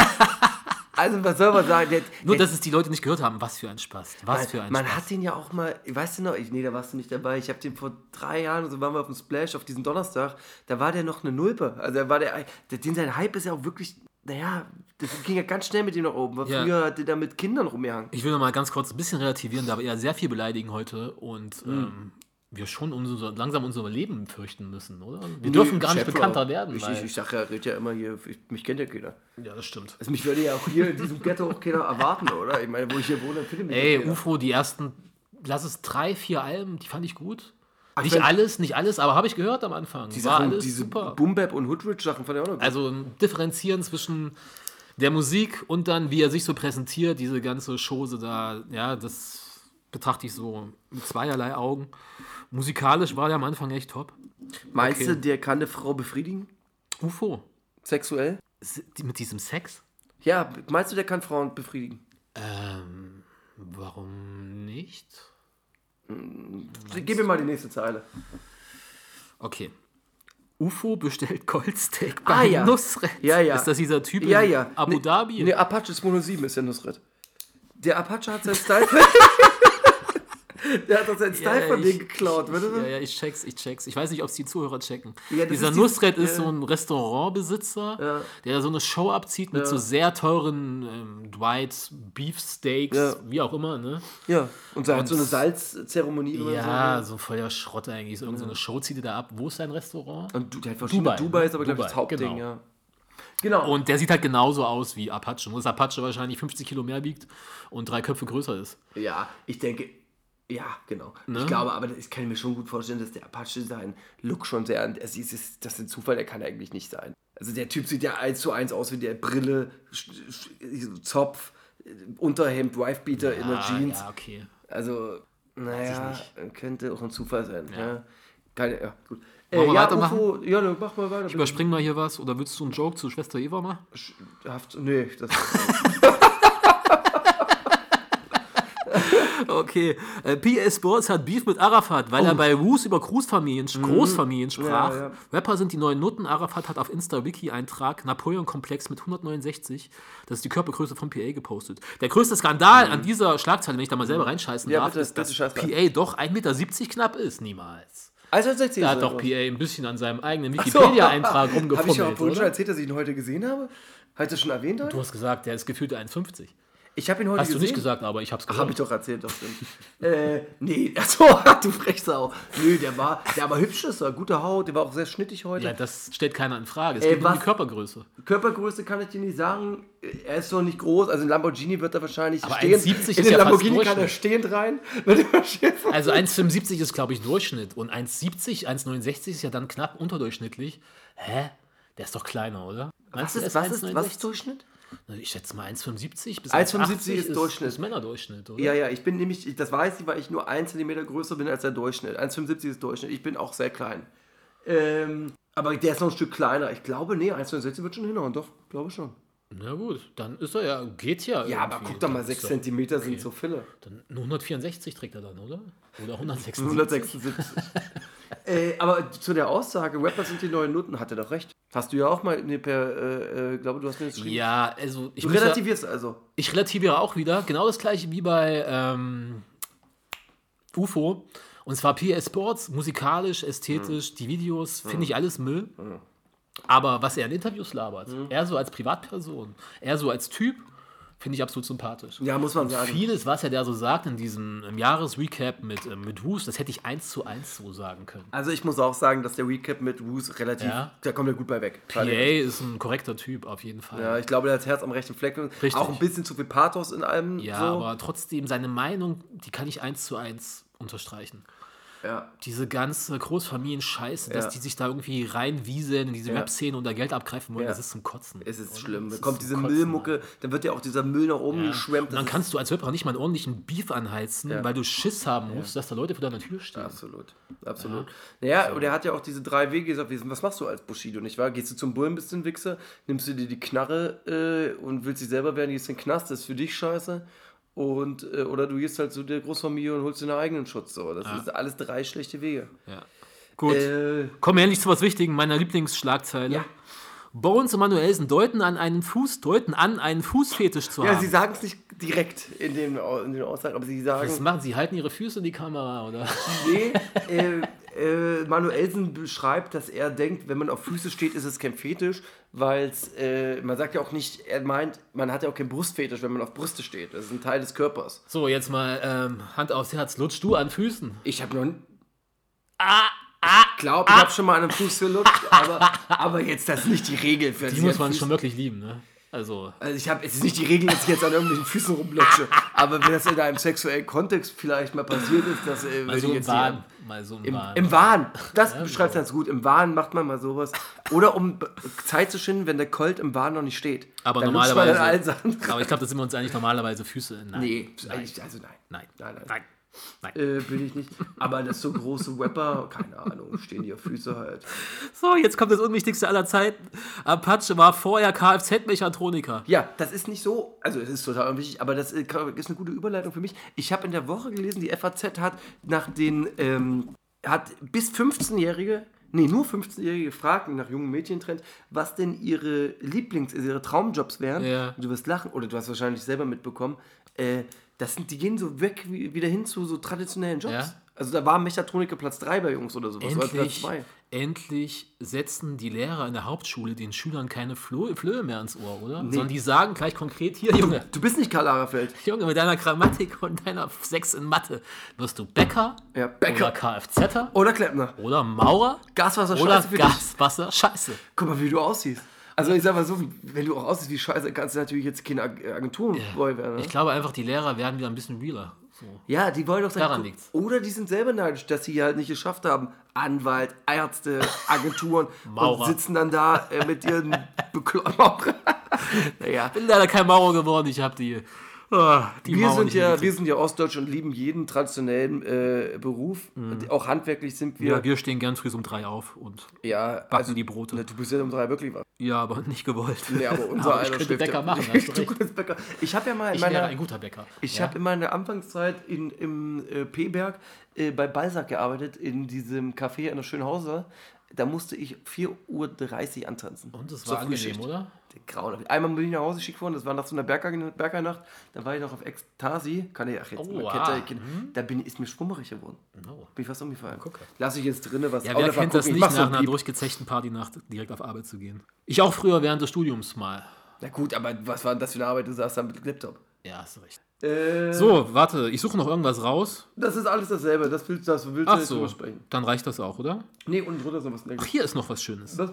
Also, was soll man sagen? Der, Nur, der, dass es die Leute nicht gehört haben. Was für ein Spaß. Was man, für ein man Spaß. hat den ja auch mal, weißt du noch, ich, nee, da warst du nicht dabei. Ich habe den vor drei Jahren, so waren wir auf dem Splash auf diesen Donnerstag, da war der noch eine Nulpe. Also, da war der, der, den sein Hype ist ja auch wirklich, naja, das ging ja ganz schnell mit dem nach oben. Weil Ja. Früher hat der da mit Kindern rumgehangen. Ich will noch mal ganz kurz ein bisschen relativieren, da wir ja sehr viel beleidigen heute und Hm. ähm, wir schon unser, langsam unser Leben fürchten müssen, oder? Wir dürfen gar nicht bekannter werden. Ich, ich, ich sag ja, red ja immer hier, ich, mich kennt ja keiner. ja, das stimmt. Also mich würde ja auch hier in diesem Ghetto auch keiner erwarten, oder? Ich meine, wo ich hier wohne, findet mich Ey. UFO, die ersten, lass es drei, vier Alben, die fand ich gut. Nicht wenn- alles, nicht alles, aber habe ich gehört am Anfang. Die Sachen, alles diese super. Boom-Bap und Hoodrich-Sachen fand ich auch noch gut. Also ein differenzieren zwischen der Musik und dann, wie er sich so präsentiert, diese ganze Chose da, ja, das betrachte ich so mit zweierlei Augen. Musikalisch war der am Anfang echt top. Meinst okay. du, der kann eine Frau befriedigen? UFO, Sexuell? mit diesem Sex? Ja, meinst du, der kann Frauen befriedigen? Ähm, warum nicht? Gib mir mal die nächste Zeile. Okay. UFO bestellt Goldsteak bei Ah, ja. Nusret. Ja, ja. Ist das dieser Typ Ja, in ja. Abu Nee, Dhabi? Ne, Apache 207 ist ja Nusret. Der Apache hat seinen Style. der hat doch seinen Style Ja, von ich- denen geklaut, weißt du? Ja, ja, ich check's, ich check's. Ich weiß nicht, ob es die Zuhörer checken. Ja, Dieser ist die- Nusret ist so ein Restaurantbesitzer, der da so eine Show abzieht mit so sehr teuren ähm, Dwight Beefsteaks, wie auch immer, ne? Ja. Und hat Und- so eine Salzzeremonie oder Ja, so. so voller Schrott eigentlich. Irgend so eine Show zieht er da ab. Wo ist sein Restaurant? Und du, der hat verschiedene Dubai, Dubai, ne? ist aber, glaube ich, das Dubai, Hauptding, genau. ja. Genau. Und der sieht halt genauso aus wie Apache, nur dass Apache wahrscheinlich 50 Kilo mehr wiegt und drei Köpfe größer ist. Ja, ich denke, ja, genau. Ne? Ich glaube, aber ich kann mir schon gut vorstellen, dass der Apache seinen Look schon sehr. Es ist, ist, das ist ein Zufall, der kann eigentlich nicht sein. Also der Typ sieht ja eins zu eins aus wie der Brille, Zopf, Unterhemd, Wifebeater in der Jeans. Ja, okay. Also, naja, könnte auch ein Zufall sein. Ja. Keine, ja, gut. Äh, ja, weitermachen? UFO, ja, ne, mach mal weiter. Ich überspring mal hier was. Oder willst du einen Joke zu Schwester Eva machen? Haft, nee, das Okay. Äh, PA Sports hat Beef mit Arafat, weil er bei Woos über Großfamilien, Großfamilien sprach. Ja, ja. Rapper sind die neuen Nutten. Arafat hat auf Insta-Wiki-Eintrag Napoleon-Komplex mit 169. Das ist die Körpergröße von PA gepostet. Der größte Skandal an dieser Schlagzeile, wenn ich da mal selber reinscheißen Ja, darf, bitte, ist, dass. PA doch 1,70 Meter knapp ist. Niemals. Also 60 Da hat doch. PA ein bisschen an seinem eigenen Ach so. Wikipedia-Eintrag Habe ich ja rumgefummelt, vorhin schon erzählt, dass ich ihn heute gesehen habe? Hast du das schon erwähnt heute? Du hast gesagt, der ist gefühlt 1,50. Ich habe ihn heute Hast du gesehen. nicht gesagt, aber ich hab's Habe gehört. ich doch erzählt, doch stimmt. äh, nee, achso, du Frechsau. Nö, der war, der war hübsch, ist er, gute Haut, der war auch sehr schnittig heute. Ja, das stellt keiner in Frage. Es Ey, geht um die was- Körpergröße. Körpergröße kann ich dir nicht sagen. Er ist noch nicht groß, also in Lamborghini wird er wahrscheinlich Aber stehen. 1,70 in den ja Lamborghini kann er stehend rein. Du. Also 1,75 ist, glaube ich, Durchschnitt. Und 1,70, 1,69 ist ja dann knapp unterdurchschnittlich. Hä? Der ist doch kleiner, oder? was Meinst du, ist, was, ist, 1,69? was ist Durchschnitt? Ich schätze mal 1,75 bis 1,75 1,80 ist Durchschnitt. Ist Männerdurchschnitt, oder? Ja, ja, ich bin nämlich, ich- das weiß ich, weil ich nur 1 cm größer bin als der Durchschnitt. 1,75 ist Durchschnitt. Ich bin auch sehr klein. Ähm, aber der ist noch ein Stück kleiner. Ich glaube, nee, 1,69 wird schon hinhauen, doch, glaube schon. Na gut, dann ist er ja, geht ja. Ja, aber guck doch mal, Dann 6 ist er- cm sind so viele. Dann nur 164 trägt er dann, oder? Oder 176. 176. äh, aber zu der Aussage, Rapper sind die neuen Nutten, hat er doch recht. Hast du ja auch mal nee, per, äh, äh, glaube du hast mir das geschrieben. Ja, also ich, Du muss ja, relativierst also. ich relativiere auch wieder. Genau das gleiche wie bei ähm, UFO. Und zwar PA Sports, musikalisch, ästhetisch, die Videos, finde ich alles Müll. Aber was er in Interviews labert, er so als Privatperson, er so als Typ, finde ich absolut sympathisch. Ja, muss man sagen. Vieles, was er da so sagt in diesem Jahresrecap mit, ähm, mit Who's, das hätte ich eins zu eins so sagen können. Also ich muss auch sagen, dass der Recap mit Woos relativ, Ja. da kommt er gut bei weg. PA ist ein korrekter Typ, auf jeden Fall. Ja, ich glaube, der hat das Herz am rechten Fleck. Richtig. Auch ein bisschen zu viel Pathos in allem. Ja, so. aber trotzdem, seine Meinung, die kann ich eins zu eins unterstreichen. Ja. Diese ganze Großfamilien-Scheiße, dass Ja. die sich da irgendwie reinwieseln in diese Ja. Rap-Szene und da Geld abgreifen wollen, das ist zum Kotzen. Es ist oder? schlimm. Das Da kommt diese Kotzen, Müllmucke, dann wird ja auch dieser Müll nach oben geschwemmt. Und dann kannst du als Rapper nicht mal einen ordentlichen Beef anheizen, weil du Schiss haben musst, dass da Leute vor deiner Tür stehen. Absolut, absolut. Naja, und er hat ja auch diese drei Wege gesagt, was machst du als Bushido, nicht wahr? Gehst du zum Bullen, bist du ein Wichser, nimmst du dir die Knarre äh, und willst dich selber werden, gehst in den Knast, das ist für dich scheiße. Und, äh, oder du gehst halt zu der Großfamilie und holst dir einen eigenen Schutz. So. Das Ja. sind alles drei schlechte Wege. Ja. Gut. Äh, Kommen wir endlich zu was Wichtigem, meiner Lieblingsschlagzeile. Ja. Bones und Manuelsen deuten an einen Fuß, deuten an, einen Fußfetisch zu Ja, haben. sie sagen es nicht direkt in, dem, in den Aussagen, aber sie sagen, Was machen sie? Halten ihre Füße in die Kamera, oder? nee, äh, äh, Manuelsen beschreibt, dass er denkt, wenn man auf Füße steht, ist es kein Fetisch, weil äh, man sagt ja auch nicht, er meint, man hat ja auch keinen Brustfetisch, wenn man auf Brüste steht. Das ist ein Teil des Körpers. So, jetzt mal ähm, Hand aufs Herz. Lutsch du an Füßen. Ich habe noch. n- Ich glaube, ich habe schon mal an einem Fuß gelutscht, aber, aber jetzt das ist nicht die Regel für Die muss man schon wirklich lieben, ne? Also, Also ich habe, es ist nicht die Regel, dass ich jetzt an irgendwelchen Füßen rumlutsche, aber wenn das in einem sexuellen Kontext vielleicht mal passiert ist, das äh, mal so jetzt Wahn. Mal so im, Im, Wahn. Im Wahn, das beschreibt ganz gut. Im Wahn macht man mal sowas. Oder um Zeit zu schinden, wenn der Colt im Wahn noch nicht steht. Aber Dann normalerweise. Aber ich glaube, da sind wir uns eigentlich normalerweise Füße. Nein. Nee, eigentlich, also nein. Nein. Nein, nein. Nein. Nein. Äh, bin ich nicht. Aber das so große Rapper, keine Ahnung, stehen die auf Füße halt. So, jetzt kommt das Unwichtigste aller Zeiten. Apache war vorher Kfz-Mechatroniker. Ja, das ist nicht so, also es ist total unwichtig, aber das äh, ist eine gute Überleitung für mich. Ich habe in der Woche gelesen, die FAZ hat nach den, ähm, hat bis 15-Jährige, nee, nur 15-Jährige gefragt, nach jungen Mädchentrend, was denn ihre Lieblings-, also ihre Traumjobs wären. Ja. Du wirst lachen, oder du hast wahrscheinlich selber mitbekommen, äh, das sind, die gehen so weg, wie, wieder hin zu so traditionellen Jobs. Ja. Also da war Mechatroniker Platz 3 bei Jungs oder sowas, oder Platz Endlich, 2. endlich setzen die Lehrer in der Hauptschule den Schülern keine Flo Flöhe mehr ins Ohr, oder? Sondern die sagen gleich konkret, hier, Junge, Du bist nicht Karl Lagerfeld. Junge, mit deiner Grammatik und deiner 6 in Mathe wirst du Bäcker, Ja, Bäcker. oder Kfzer Oder Klempner. oder Maurer Gaswasser, oder Scheiße dich. Gaswasser Scheiße. Guck mal, wie du aussiehst. Also ich sag mal so, wenn du auch aussiehst wie Scheiße, kannst du natürlich jetzt kein Ag- Agenturboy werden. Ne? Ich glaube einfach, die Lehrer werden wieder ein bisschen realer. So. Ja, die wollen doch sagen, Daran liegt's. Oder die sind selber neidisch, dass sie halt nicht geschafft haben. Anwalt, Ärzte, Agenturen und sitzen dann da äh, mit ihren Bekloppern. naja, Bin leider kein Maurer geworden, ich habe die, die wir sind, ja, wir sind ja Ostdeutsch und lieben jeden traditionellen äh, Beruf. Auch handwerklich sind wir. Mhm. ja, wir stehen gern früh um drei auf und Ja, backen die Brote. Na, du bist ja um drei wirklich was. ja, aber nicht gewollt. Nee, aber unser Aber ich könnte Schrift- Bäcker machen, hast du recht. Bäcker. Ich habe ja mal in meiner, ein guter Bäcker. Ich ja? habe in meiner Anfangszeit in, im äh, P-Berg äh, bei Balsack gearbeitet, in diesem Café an der Schönhauser. Da musste ich 4.30 Uhr antanzen. Und Zur war angenehm, Frühschicht. oder? Grauenhaft. Einmal bin ich nach Hause geschickt worden, das war nach so einer Berger- Bergernacht. Da war ich noch auf Ekstasi. Kann ich, ach jetzt, Oh, wow. kennt ja- kennt- Da bin, ist mir schwummerig geworden. No. Bin ich fast umgefallen. Lass ich jetzt drinne was Ja, Oh, wer kennt das nicht, mach so nach einer durchgezechten Partynacht direkt auf Arbeit zu gehen? Ich auch früher während des Studiums mal. Na gut, aber was war denn das für eine Arbeit? Du saßt da mit Laptop. Ja, hast du recht. Äh, So, warte, ich suche noch irgendwas raus. Das ist alles dasselbe. Das willst, das willst du jetzt so, sprechen. dann reicht das auch, oder? Nee, unten drunter ist noch was Ach, hier ist noch was Schönes. Das,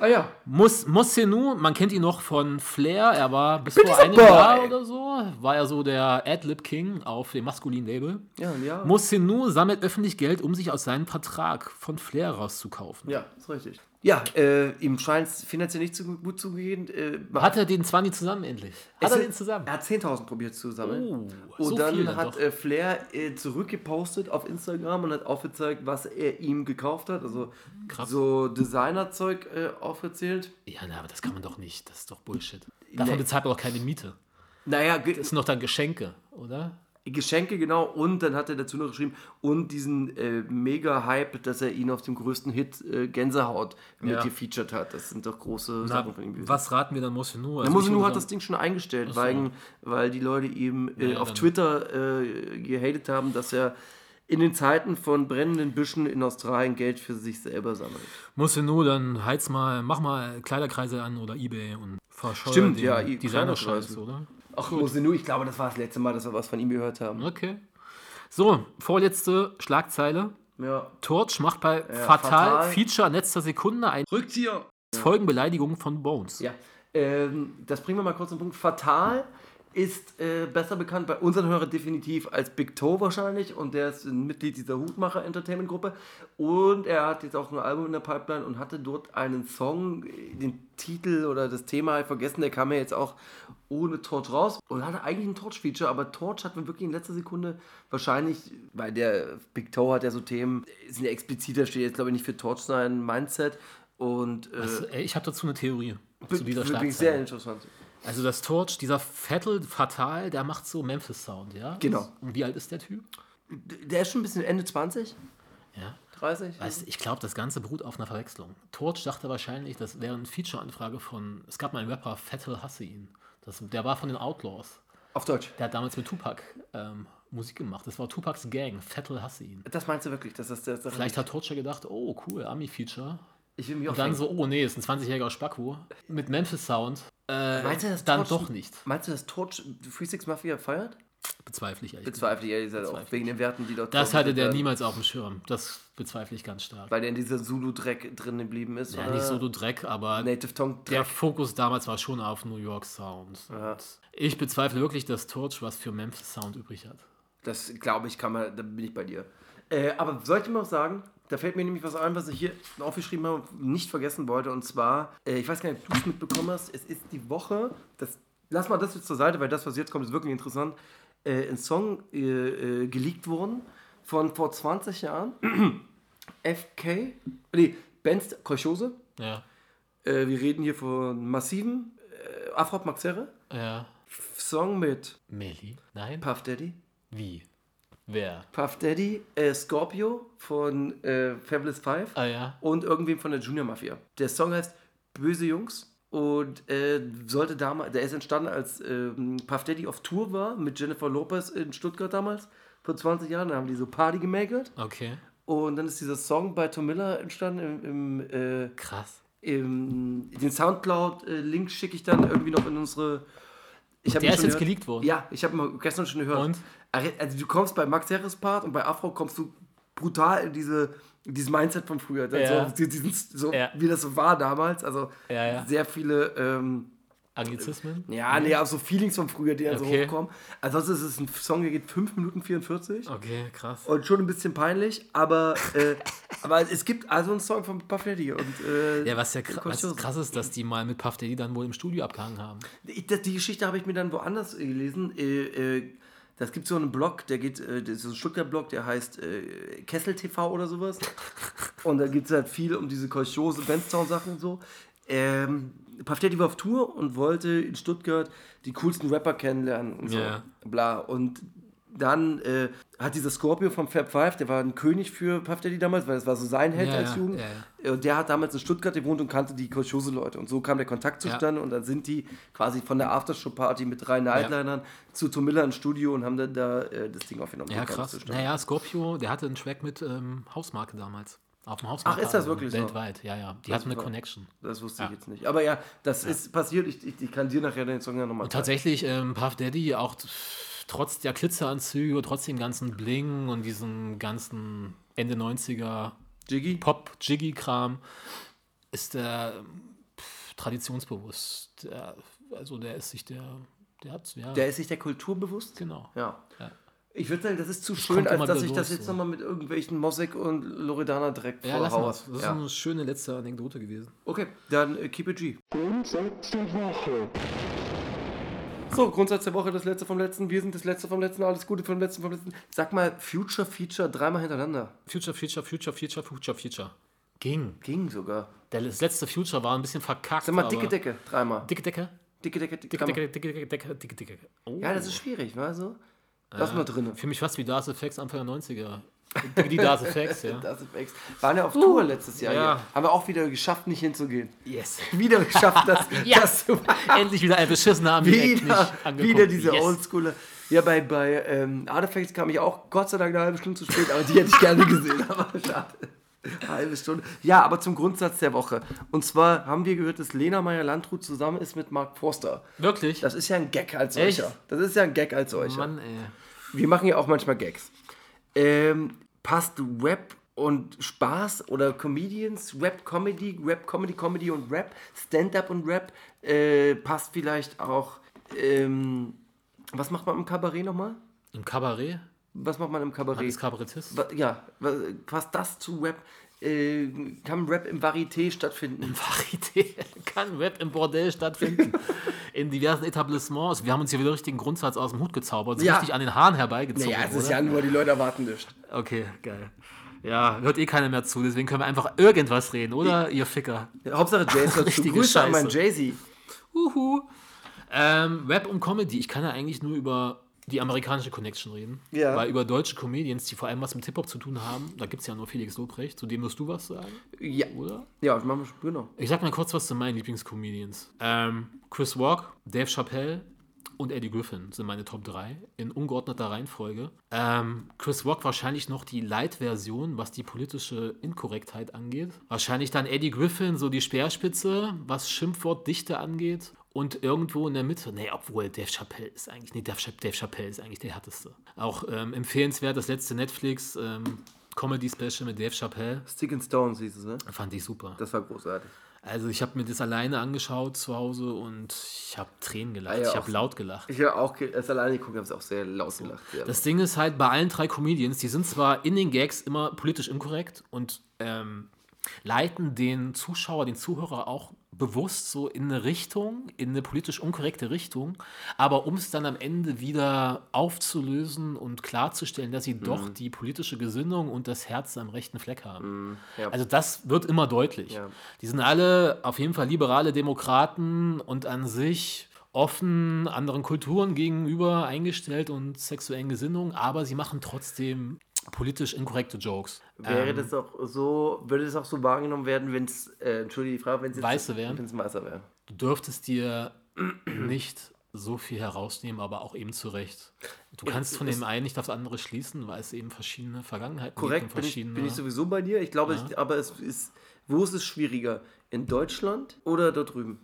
ah ja. Mus, Mossenu, man kennt ihn noch von Flair, er war bis vor einem Boy. Jahr oder so, war er so der Adlib King auf dem maskulinen Label. Ja, ja. Mossenu sammelt öffentlich Geld, um sich aus seinem Vertrag von Flair rauszukaufen. Ja, ist richtig. Ja, äh, ihm scheint es finanziell nicht so gut zu gehen. Äh, Hat er den 20 zusammen endlich? Hat er den zusammen? Er hat 10.000 probiert zu sammeln. Oh, und so dann dann hat äh, Flair äh, zurückgepostet auf Instagram und hat aufgezeigt, was er ihm gekauft hat. Also Krass. so Designerzeug äh, aufgezählt. Ja, na, aber das kann man doch nicht. Das ist doch Bullshit. Davon Nee. bezahlt man doch keine Miete. Naja, Das sind doch dann Geschenke, oder? Geschenke, genau. Und dann hat er dazu noch geschrieben, und diesen äh, Mega-Hype, dass er ihn auf dem größten Hit äh, Gänsehaut mit Ja. gefeatured hat. Das sind doch große Na, Sachen von ihm gewesen. was raten wir dann Mossenu? Also Mosenu würde hat das Ding schon eingestellt, so. weil, weil die Leute ihm äh, Ja, auf Twitter äh, gehatet haben, dass er in den Zeiten von brennenden Büschen in Australien Geld für sich selber sammelt. Mossenu, dann heiz mal, mach mal Kleiderkreise an oder Ebay und verscheuer Stimmt, den ja, Designer-Scheiß, oder? Ach, Mosenu, ich glaube, das war das letzte Mal, dass wir was von ihm gehört haben. Okay. So, vorletzte Schlagzeile. Ja. Torch macht bei Fatal, Fatal. Feature letzter Sekunde ein Rückzieher! Folgenbeleidigung von Bones. Ja, ähm, das bringen wir mal kurz zum Punkt. Fatal ist äh, besser bekannt bei unseren Hörern definitiv als Big Toe wahrscheinlich und der ist ein Mitglied dieser Hutmacher Entertainment Gruppe und er hat jetzt auch ein Album in der Pipeline und hatte dort einen Song, äh, den Titel oder das Thema ich vergessen, der kam ja jetzt auch ohne Torch raus und hatte eigentlich ein Torch-Feature, aber Torch hat mir wirklich in letzter Sekunde wahrscheinlich, weil der Big Toe hat ja so Themen, sind ja expliziter, steht jetzt glaube ich nicht für Torch sein Mindset und äh, Also, ey, ich habe dazu eine Theorie zu dieser ich sehr Schlagzeile. interessant. Also das Torch, dieser Vettel Fatal, der macht so Memphis-Sound, ja? Genau. Und wie alt ist der Typ? Der ist schon ein bisschen Ende 20. Ja. 30? Weißt, ich glaube, das Ganze beruht auf einer Verwechslung. Torch dachte wahrscheinlich, das wäre eine Feature-Anfrage von, es gab mal einen Rapper, Fatal Hassin. Das, der war von den Outlaws. Auf Deutsch. Der hat damals mit Tupac ähm, Musik gemacht. Das war Tupacs Gang, Fatal Hassin. Das meinst du wirklich? Das ist das, das Vielleicht hat Torch ja gedacht, oh cool, Ami-Feature. Ich will mich auch Und dann so, oh nee, ist ein 20-jähriger Spacko. Mit Memphis-Sound. Äh, Meinst du, dass dann Torch- doch nicht. Meinst du, dass Torch Free Six Mafia feiert? Bezweifle ich ehrlich gesagt. Bezweifle ich ehrlich gesagt auch wegen den Werten, die dort Das hatte der äh, niemals auf dem Schirm. Das bezweifle ich ganz stark. Weil der in dieser Zulu-Dreck drin geblieben ist. Ja, oder? nicht so du Dreck, aber Native Tongue der Dreck. Fokus damals war schon auf New York Sound. Ich bezweifle wirklich, dass Torch was für Memphis Sound übrig hat. Das glaube ich, kann man, da bin ich bei dir. Äh, aber soll ich dir mal was sagen? Da fällt mir nämlich was ein, was ich hier aufgeschrieben habe und nicht vergessen wollte. Und zwar, äh, ich weiß gar nicht, ob du es mitbekommen hast, es ist die Woche, das, lass mal das jetzt zur Seite, weil das, was jetzt kommt, ist wirklich interessant, äh, ein Song äh, äh, geleakt worden von vor 20 Jahren. FK, nee, Benz Kolchose. Ja. Äh, wir reden hier von massiven äh, Afrop Maxere. Ja. Song mit Melly? Nein? Puff Daddy. Wie? Wer? Puff Daddy, äh, Scorpio von äh, Fabulous Five Ah ja. und irgendwem von der Junior Mafia. Der Song heißt Böse Jungs und äh, sollte damals, der ist entstanden, als ähm, Puff Daddy auf Tour war mit Jennifer Lopez in Stuttgart damals, vor 20 Jahren. Da haben die so Party gemakert Okay. und dann ist dieser Song bei Tom Miller entstanden im, im äh, Krass. im, den Soundcloud-Link schicke ich dann irgendwie noch in unsere. Ich Der ist jetzt gehört. geleakt worden? Ja, ich habe gestern schon gehört. Und? Also du kommst bei Max Herres Part und bei Afro kommst du brutal in diese dieses Mindset von früher, Dann Ja. so, diesen, so Ja. wie das so war damals. Also ja. sehr viele, ähm, Anglizismen? ja, nee, auch so Feelings von früher, die dann so Okay. hochkommen. Ansonsten ist es ein Song, der geht 5 Minuten 44 Okay, krass. und schon ein bisschen peinlich, aber, äh, aber es gibt also einen Song von Puff Daddy und äh, Ja, was ja kr was krass ist, dass die mal mit Puff Daddy dann wohl im Studio abgehangen haben. Das- Die Geschichte habe ich mir dann woanders äh, gelesen. Äh, äh, das gibt so einen Blog, der geht, äh, das ist so ein Stuttgart-Blog, der heißt äh, Kessel TV oder sowas. und da geht es halt viel um diese Kolchose, Bandstown-Sachen und so. Ähm, Daddy war auf Tour und wollte in Stuttgart die coolsten Rapper kennenlernen und so. Ja. Bla. Und dann äh, hat dieser Scorpio vom Fab Five, der war ein König für Puff Daddy damals, weil das war so sein Held Ja, als ja, Jugend. ja, Und der hat damals in Stuttgart gewohnt und kannte die Kolchose-Leute. Und so kam der Kontakt zustande. Und dann sind die quasi von der Aftershow-Party mit drei Nightlinern zu Tom Miller ins Studio und haben dann da äh, das Ding aufgenommen. Ja, krass. Naja, Scorpio, der hatte einen Track mit ähm, Hausmarke damals. Auf dem Ach, Hausmarke. ist das wirklich so? Weltweit, ja, ja. Die Das hatten eine war- Connection. Das wusste Ja. ich jetzt nicht. Aber ja, das ist passiert. Ich, ich, ich kann dir nachher den Song ja nochmal Und tatsächlich, ähm, Puff Daddy, auch trotz der Glitzeranzüge, trotz dem ganzen Bling und diesem ganzen Ende 90er Jiggy? Pop-Jiggy-Kram, ist der pff, traditionsbewusst. Der, also der ist sich der, der hat, ja, Der ist sich der Kultur bewusst? genau. Ja. Ja. Ich würde sagen, das ist zu kommt schön, als dass ich das durch, jetzt so. nochmal mit irgendwelchen Mosek und Loredana direkt Ja, vorhaue. Das ist Ja. eine schöne letzte Anekdote gewesen. Okay, dann äh, keep it G. Grundsatz der Woche. So, Grundsatz der Woche, das letzte vom letzten. Wir sind das letzte vom letzten. Alles Gute vom letzten vom letzten. Sag mal, Future Feature dreimal hintereinander. Future, Future, Future, Future, Future, Future. Ging. Ging sogar. Der, das letzte Future war ein bisschen verkackt. Sag mal, dicke Decke, dreimal. Dicke Decke? Dicke Decke, dicke Dicke Decke. Dicke Decke, dicke Decke, dicke. Oh. Ja, das ist schwierig, weißt du? Lass mal drin. Für mich fast wie Das Effects Anfang der 90er. Die Das Effects, ja. Das ist ex. Waren ja auf Tour letztes Jahr. ja. Hier. Haben wir auch wieder geschafft, nicht hinzugehen. Yes. Wieder geschafft, das, das zu Endlich wieder ein beschissener Army wieder, wieder diese Oldschooler. Ja, bei, bei ähm, Artifacts kam ich auch Gott sei Dank eine halbe Stunde zu spät, aber die hätte ich gerne gesehen. Aber schade. Halbe Stunde. Ja, aber zum Grundsatz der Woche. Und zwar haben wir gehört, dass Lena Meyer-Landrut zusammen ist mit Mark Forster. Wirklich? Das ist ja ein Gag als Echt? solcher. Das ist ja ein Gag als solcher. Mann, ey. Wir machen ja auch manchmal Gags. Ähm, passt Rap und Spaß oder Comedians, Rap, Comedy, Rap, Comedy, Comedy und Rap, Stand-up und Rap, äh, passt vielleicht auch, ähm, was macht man im Kabarett nochmal? Im Kabarett? Was macht man im Kabarett? Als Kabarettist? Wa- Ja, wa- passt das zu Rap? Äh, kann Rap im Varieté stattfinden? Varieté. Kann Rap im Bordell stattfinden. In diversen Etablissements. Wir haben uns hier wieder richtig einen Grundsatz aus dem Hut gezaubert. Ja. richtig an den Haaren herbeigezogen. Naja, es ist oder? ja nur, die Leute erwarten nicht. Okay, geil. Ja, hört eh keiner mehr zu, deswegen können wir einfach irgendwas reden, oder, ihr Ficker? Hauptsache Jay-Z hört zu. Richtige Grüße an meinen Scheiße. Jay-Z. Uhu. Ähm, Rap und Comedy. Ich kann ja eigentlich nur über die amerikanische Connection reden. Ja. Weil über deutsche Comedians, die vor allem was mit Hip-Hop zu tun haben, da gibt es ja nur Felix Lobrecht, zu dem wirst du was sagen, Ja. oder? Ja, machen wir schon, genau. Ich sag mal kurz was zu meinen Lieblingscomedians. Ähm, Chris Rock, Dave Chappelle und Eddie Griffin sind meine Top 3 in ungeordneter Reihenfolge. Ähm, Chris Rock wahrscheinlich noch die Light-Version, was die politische Inkorrektheit angeht. Wahrscheinlich dann Eddie Griffin so die Speerspitze, was Schimpfwortdichte angeht. Und irgendwo in der Mitte, nee, obwohl Dave Chappelle ist eigentlich, nee, Dave, Dave Chappelle ist eigentlich der härteste. Auch ähm, empfehlenswert das letzte Netflix ähm, Comedy-Special mit Dave Chappelle. Stick and Stones hieß es, ne? Fand ich super. Das war großartig. Also ich habe mir das alleine angeschaut zu Hause und ich habe Tränen gelacht. Ah ja, ich habe so. laut gelacht. Ich habe auch erst alleine geguckt, habe es auch sehr laut gelacht. Ja. Das Ding ist halt bei allen drei Comedians, die sind zwar in den Gags immer politisch inkorrekt und ähm, leiten den Zuschauer, den Zuhörer auch bewusst so in eine Richtung, in eine politisch unkorrekte Richtung, aber um es dann am Ende wieder aufzulösen und klarzustellen, dass sie doch Mhm. die politische Gesinnung und das Herz am rechten Fleck haben. ja. Also das wird immer deutlich. Ja. Die sind alle auf jeden Fall liberale Demokraten und an sich offen anderen Kulturen gegenüber eingestellt und sexuellen Gesinnungen, aber sie machen trotzdem politisch inkorrekte Jokes. Wäre Ähm, das auch so, würde das auch so wahrgenommen werden, wenn es, äh, entschuldige die Frage, wenn es Weiße wären? Wenn es Weißer wäre. Du dürftest dir nicht so viel herausnehmen, aber auch eben zu Recht. Du kannst von dem einen nicht aufs andere schließen, weil es eben verschiedene Vergangenheiten Korrekt, gibt. und bin bin ich sowieso bei dir. Ich glaube, ich, aber es ist, wo ist es schwieriger? In Deutschland oder dort drüben?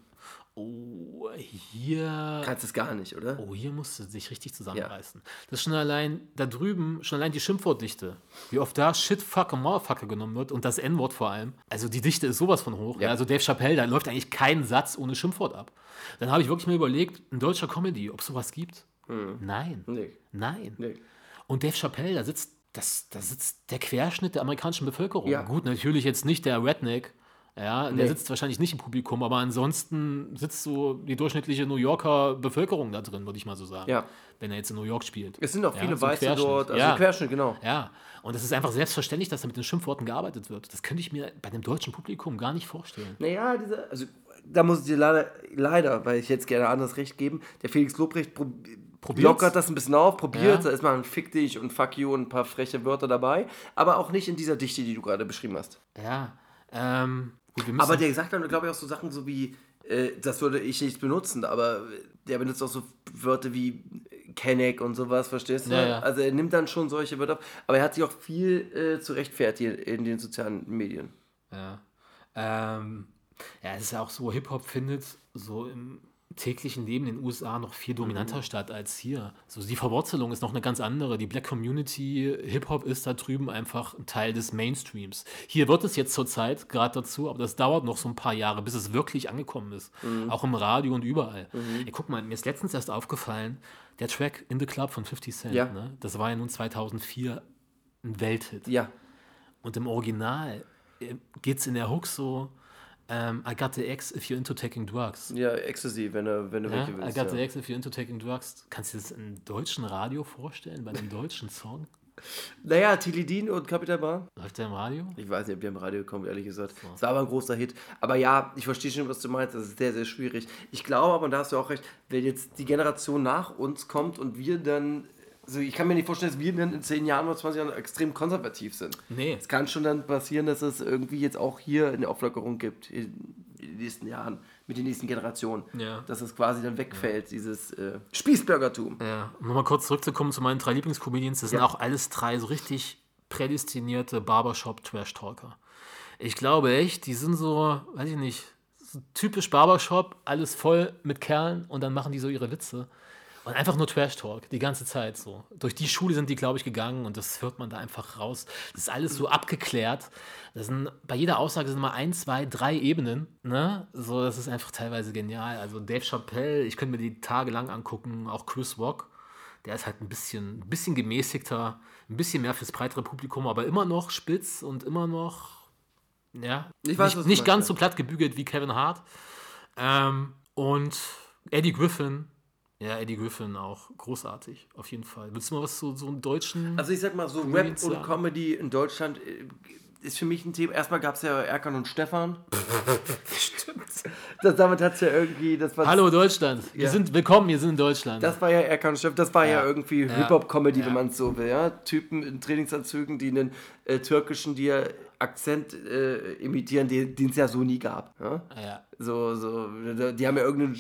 Oh, hier. Kannst es gar nicht, oder? Oh, hier musst du dich richtig zusammenreißen. Das ist schon allein, da drüben, schon allein die Schimpfwortdichte. Wie oft da Shit, Fuck und Motherfucker genommen wird und das N-Wort vor allem. Also die Dichte ist sowas von hoch. Ja. Also Dave Chappelle, da läuft eigentlich kein Satz ohne Schimpfwort ab. Dann habe ich wirklich mir überlegt, in deutscher Comedy, ob es sowas gibt. Nein. Nee. Nein. Nee. Und Dave Chappelle, da sitzt, das, da sitzt der Querschnitt der amerikanischen Bevölkerung. Ja. Gut, natürlich jetzt nicht der Redneck. Ja, der Nee. sitzt wahrscheinlich nicht im Publikum, aber ansonsten sitzt so die durchschnittliche New Yorker Bevölkerung da drin, würde ich mal so sagen. Ja. Wenn er jetzt in New York spielt. Es sind auch Ja, viele so Weiße dort. Also Ja. Querschnitt, genau. Ja, und es ist einfach selbstverständlich, dass da mit den Schimpfworten gearbeitet wird. Das könnte ich mir bei dem deutschen Publikum gar nicht vorstellen. Naja, diese, also da muss ich dir leider, leider, weil ich jetzt gerne anderes Recht geben, der Felix Lobrecht prob Probiert's. lockert das ein bisschen auf, probiert, Ja. da ist mal ein Fick dich und Fuck you und ein paar freche Wörter dabei, aber auch nicht in dieser Dichte, die du gerade beschrieben hast. Ja, ähm, gut. Aber der sagt dann, glaube ich, auch so Sachen so wie, äh, das würde ich nicht benutzen, aber der benutzt auch so Wörter wie Kenneck und sowas, verstehst du? Ja, ja. Also er nimmt dann schon solche Wörter auf, aber er hat sich auch viel äh, zu rechtfertigen in den sozialen Medien. Ja. Ähm, ja, es ist ja auch so, Hip-Hop findet so im täglichen Leben in den USA noch viel dominanter statt als hier. So, die Verwurzelung ist noch eine ganz andere. Die Black Community, Hip-Hop ist da drüben einfach ein Teil des Mainstreams. Hier wird es jetzt zurzeit gerade dazu, aber das dauert noch so ein paar Jahre, bis es wirklich angekommen ist. Auch im Radio und überall. Ey, guck mal, mir ist letztens erst aufgefallen, der Track In the Club von 50 Cent, Ja. ne? das war ja nun 2004 ein Welthit. Ja, Und im Original geht es in der Hook so, ähm, I got the X if you're into taking drugs. ja, Ecstasy, wenn du, wenn du Ja? welche I willst. got the Ja. X if you're into taking drugs. Kannst du das im deutschen Radio vorstellen, bei einem deutschen Song? Naja, Tilidin und Capital Bra. Läuft der im Radio? Ich weiß nicht, ob die am Radio kommen, ehrlich gesagt. Es war aber ein großer Hit. Aber ja, ich verstehe schon, was du meinst. Das ist sehr, sehr schwierig. Ich glaube aber, und da hast du auch recht, wenn jetzt die Generation nach uns kommt und wir dann. Also ich kann mir nicht vorstellen, dass wir dann in 10 Jahren oder 20 Jahren extrem konservativ sind. Nee. Es kann schon dann passieren, dass es irgendwie jetzt auch hier eine Auflockerung gibt in, den nächsten Jahren, mit den nächsten Generationen. Ja. Dass es quasi dann wegfällt, dieses äh, Spießbürgertum. Ja, um nochmal kurz zurückzukommen zu meinen drei Lieblingscomedians. Das sind Ja. auch alles drei so richtig prädestinierte Barbershop-Trash-Talker. Ich glaube echt, die sind so, weiß ich nicht, so typisch Barbershop, alles voll mit Kerlen und dann machen die so ihre Witze. Und einfach nur Trash-Talk, die ganze Zeit so. Durch die Schule sind die, glaube ich, gegangen und das hört man da einfach raus. Das ist alles so abgeklärt. Das sind, bei jeder Aussage sind immer ein, zwei, drei Ebenen. Ne? So, das ist einfach teilweise genial. Also Dave Chappelle, ich könnte mir die tagelang angucken, auch Chris Rock. Der ist halt ein bisschen, ein bisschen gemäßigter, ein bisschen mehr fürs breitere Publikum, aber immer noch spitz und immer noch, ja, Ich weiß, nicht, nicht ganz so platt gebügelt wie Kevin Hart. Ähm, und Eddie Griffin, ja, Eddie Griffin auch großartig, auf jeden Fall. Willst du mal was zu so einem deutschen. Also ich sag mal so, Rap und. Comedy in Deutschland äh, ist für mich ein Thema. Erstmal gab es ja Erkan und Stefan. Stimmt. Das, damit hat es ja irgendwie. Das war, Hallo Deutschland. Wir Ja. sind willkommen, wir sind in Deutschland. Das war ja Erkan und Stefan. Das war ja, Ja. irgendwie Ja. Hip-Hop-Comedy, Ja. wenn man es so will. Ja? Typen in Trainingsanzügen, die einen äh, türkischen Dia Akzent äh, imitieren, den es ja so nie gab. Ja? ja. So, so, die haben ja irgendeinen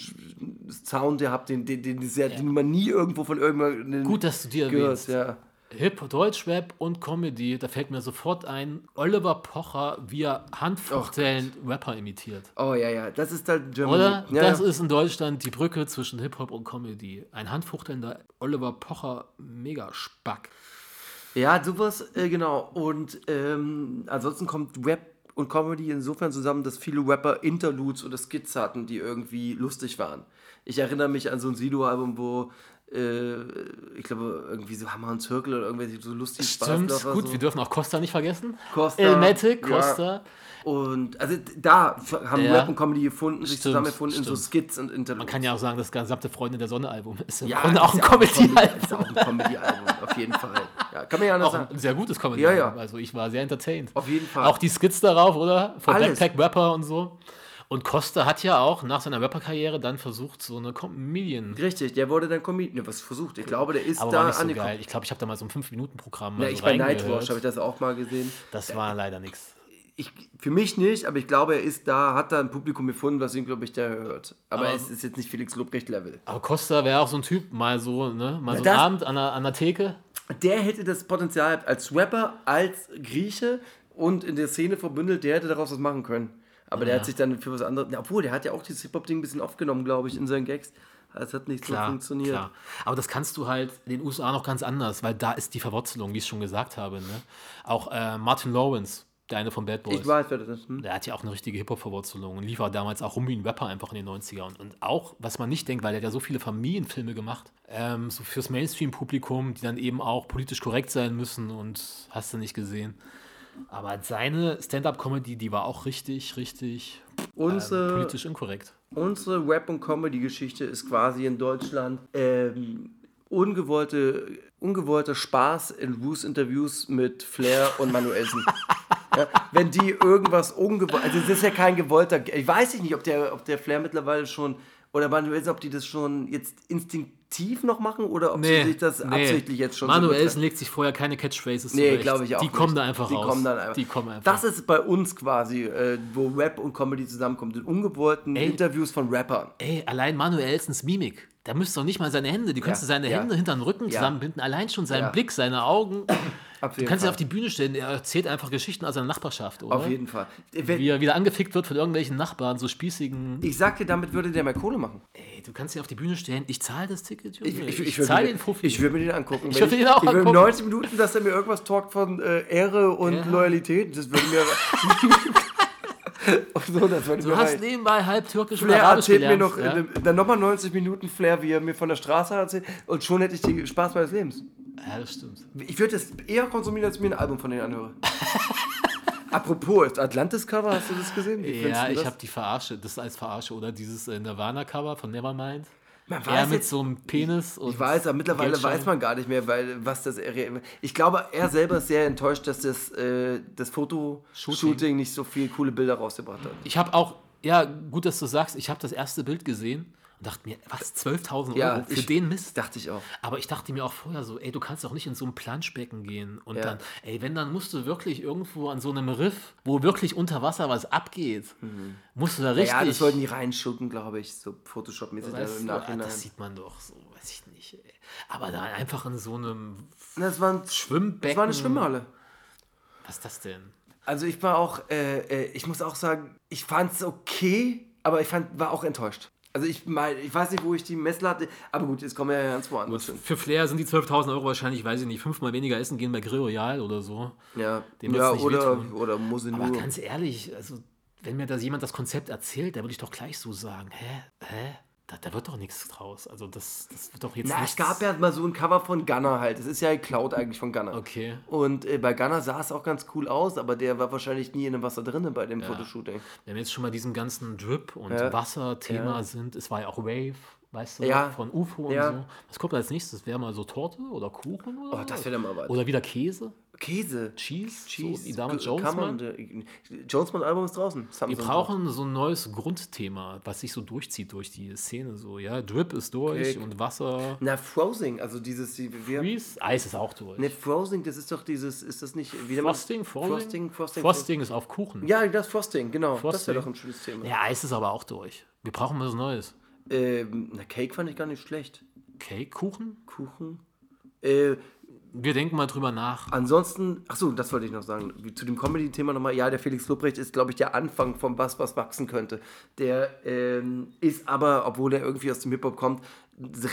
Sound gehabt, den, den, den, den, den man nie irgendwo von irgendjemandem Gut, dass du dir gehört. erwähnst. Ja. Hip, Deutschrap und Comedy, da fällt mir sofort ein, Oliver Pocher, wie er handfuchtelnd Rapper imitiert. Oh ja, ja, das ist halt Germany. Oder? Ja, das ja. ist in Deutschland die Brücke zwischen Hip-Hop und Comedy. Ein handfuchtelnder Oliver Pocher Megaspack. Ja, sowas, äh, genau. Und ähm, ansonsten kommt Rap und Comedy insofern zusammen, dass viele Rapper Interludes oder Skits hatten, die irgendwie lustig waren. Ich erinnere mich an so ein Sido-Album, wo äh, ich glaube, irgendwie so Hammer und Zirkel oder irgendwelche so lustige Stimmt, gut, so. wir dürfen auch Costa nicht vergessen. Costa, Elmatic, ja. Costa. Und also da haben Ja. Rap und Comedy gefunden, sich Stimmt, zusammen erfunden in so stimmt. Skits und Interludes. Man kann ja auch sagen, das gesamte Freunde der Sonne-Album ist im ja, auch ein ist ja Comedy-Album. Ist auch ein Comedy-Album, auf jeden Fall. Ja, kann man ja anders Auch sagen. ein sehr gutes comedy Ja, ja. Also ich war sehr entertained. Auf jeden Fall. Auch die Skits darauf, oder? Von Alles. Backpack Rapper und so. Und Costa hat ja auch nach seiner Rapper-Karriere dann versucht, so eine Comedian. Richtig, der wurde dann Comedian. Ne, was versucht? Ich glaube, der ist Aber da war nicht so angekommen. geil. Ich glaube, ich habe da mal so ein 5-Minuten-Programm Ja, mal ich so bei. Nightwatch habe ich das auch mal gesehen. Das war leider nichts. Ich, für mich nicht, aber ich glaube, er ist da, hat da ein Publikum gefunden, was ihn, glaube ich, da hört. Aber, Aber- es ist jetzt nicht Felix Lobrecht-Level. Aber Costa wäre auch so ein Typ, mal so, ne? Mal Ja, so einen Abend an der, an der Theke. Der hätte das Potenzial als Rapper, als Grieche und in der Szene verbündelt, der hätte daraus was machen können. Aber der Ja. hat sich dann für was anderes. Ja, Obwohl, der hat ja auch dieses Hip-Hop-Ding ein bisschen aufgenommen, glaube ich, in seinen Gags. Es hat nicht so Klar, funktioniert. klar. Aber das kannst du halt in den USA noch ganz anders, weil da ist die Verwurzelung, wie ich schon gesagt habe. Ne? Auch äh, Martin Lawrence, der eine von Bad Boys. Ich weiß, wer das ist. Hm? Der hat ja auch eine richtige Hip-Hop-Verwurzelung und lief auch damals auch rum wie ein Rapper einfach in den 90er. Und, und auch, was man nicht denkt, weil der hat ja so viele Familienfilme gemacht, ähm, so fürs Mainstream-Publikum, die dann eben auch politisch korrekt sein müssen und hast du nicht gesehen. Aber seine Stand-Up-Comedy, die war auch richtig, richtig Unsere, ähm, politisch inkorrekt. unsere Rap- und Comedy-Geschichte ist quasi in Deutschland ähm, ungewollte, ungewollter Spaß in Roos-Interviews mit Flair und Manuelsen. ja, wenn die irgendwas ungewollt, also das ist ja kein gewollter, ich weiß nicht, ob der, ob der Flair mittlerweile schon, oder Manuelsen, ob die das schon jetzt instinktiv noch machen oder ob sie sich das absichtlich jetzt schon so Manuelsen betreiben. legt sich vorher keine Catchphrases Nee, glaube ich auch Die nicht. kommen da einfach die raus. Kommen dann einfach. Die kommen einfach. Das ist bei uns quasi, äh, wo Rap und Comedy zusammenkommen, in ungewollten Ey. Interviews von Rappern. Ey, allein Manuelsens Mimik. Da müsste doch nicht mal seine Hände, die kannst du seine. Hände hinter den Rücken zusammenbinden. Allein schon sein Ja. Blick, seine Augen. Du kannst ihn auf die Bühne stellen, er erzählt einfach Geschichten aus seiner Nachbarschaft, oder? Auf jeden Fall. Wenn, Wie er wieder angefickt wird von irgendwelchen Nachbarn, so spießigen. ich sagte, damit würde der mehr Kohle machen. Ey, du kannst ihn auf die Bühne stellen, ich zahle das Ticket, Junge. Ich, Ich, ich, ich, würde zahle mir, den Fuffi. ich würde mir den angucken. Ich würde ihn auch ich angucken. 90 Minuten, dass er mir irgendwas talkt von äh, Ehre und Ja. Loyalität. Das würde mir. und so, das würde du mir hast nebenbei halb türkisch und Flair arabisch erzählt mir gelernt. noch, ja? äh, dann nochmal 90 Minuten Flair, wie er mir von der Straße erzählt. Und schon hätte ich den Spaß meines Lebens. ja, das stimmt. Ich würde das eher konsumieren, als mir ein Album von denen anhöre. Apropos, das Atlantis-Cover, hast du das gesehen? Wie Ja, ich habe die Verarsche, das als Verarsche, oder dieses äh, Nirvana-Cover von Nevermind. Man Er weiß mit jetzt- so einem Penis und Ich weiß, aber mittlerweile Geldschein. weiß man gar nicht mehr, weil was das. Ich glaube, er selber ist sehr enttäuscht, dass das, äh, das Fotoshooting nicht so viele coole Bilder rausgebracht hat. Ich habe auch, ja, gut, dass du sagst, ich habe das erste Bild gesehen und dachte mir, was, 12.000 Euro Ja, für ich- den Mist? Dachte ich auch. Aber ich dachte mir auch vorher so, ey, du kannst doch nicht in so ein Planschbecken gehen und Ja. dann, ey, wenn, dann musst du wirklich irgendwo an so einem Riff, wo wirklich unter Wasser was abgeht, musst du da richtig... Mhm. Ja, das wollten die reinshooten, glaube ich, so Photoshop-mäßig weißt im Nachhinein. das sieht man doch so, weiß ich nicht, ey. Aber da einfach in so einem Das war, ein, Schwimmbecken... das war eine Schwimmhalle. Was ist das denn? Also ich war auch, äh, äh, ich muss auch sagen, ich fand es okay, aber ich fand, war auch enttäuscht. Also ich mein, ich weiß nicht, wo ich die Messlatte, aber gut, jetzt kommen wir ja ganz woanders hin. Für Flair sind die 12.000 Euro wahrscheinlich, weiß ich nicht, fünfmal weniger essen gehen bei Grill Royal oder so. Ja, Dem ja nicht oder, wehtun. oder muss ich Aber nur. ganz ehrlich, also wenn mir das jemand das Konzept erzählt, da würde ich doch gleich so sagen, hä, hä, da, da wird doch nichts draus. Also das, das wird doch jetzt Na, nichts. es gab ja mal so ein Cover von Gunner halt. Das ist ja geklaut eigentlich von Gunner. Okay. Und äh, bei Gunner sah es auch ganz cool aus, aber der war wahrscheinlich nie in dem Wasser drin bei dem Fotoshooting. Wenn wir jetzt schon mal diesem ganzen Drip und Ja. Wasser-Thema Ja. sind, es war ja auch Wave, weißt du, Ja. von UFO und Ja. so. Was kommt als nächstes? Wäre mal so Torte oder Kuchen oder Oh, das wäre dann mal was. Oder wieder Käse? Käse. Cheese? Cheese. So, man- Jonesman? Jonesman-Album ist draußen. Wir brauchen so ein neues Grundthema, was sich so durchzieht durch die Szene. So, ja, Drip ist durch Okay. und Wasser. Na, Frosing, also dieses. die- Wir, Freeze? Eis ist auch durch. ne, Frosing, das ist doch dieses. Ist das nicht. Wie Frosting? Frosting? Frosting, Frosting. Frosting ist auf Kuchen. Ja, das Frosting, genau. Das Frosting. wäre doch ein schönes Thema. Ja, Eis ist aber auch durch. Wir brauchen was Neues. Ähm, na, Cake fand ich gar nicht schlecht. Cake, Kuchen? Kuchen. Äh, Wir denken mal drüber nach. ansonsten, achso, das wollte ich noch sagen. Zu dem Comedy-Thema nochmal. Ja, der Felix Lobrecht ist, glaube ich, der Anfang von was, was wachsen könnte. Der ähm, ist aber, obwohl er irgendwie aus dem Hip-Hop kommt,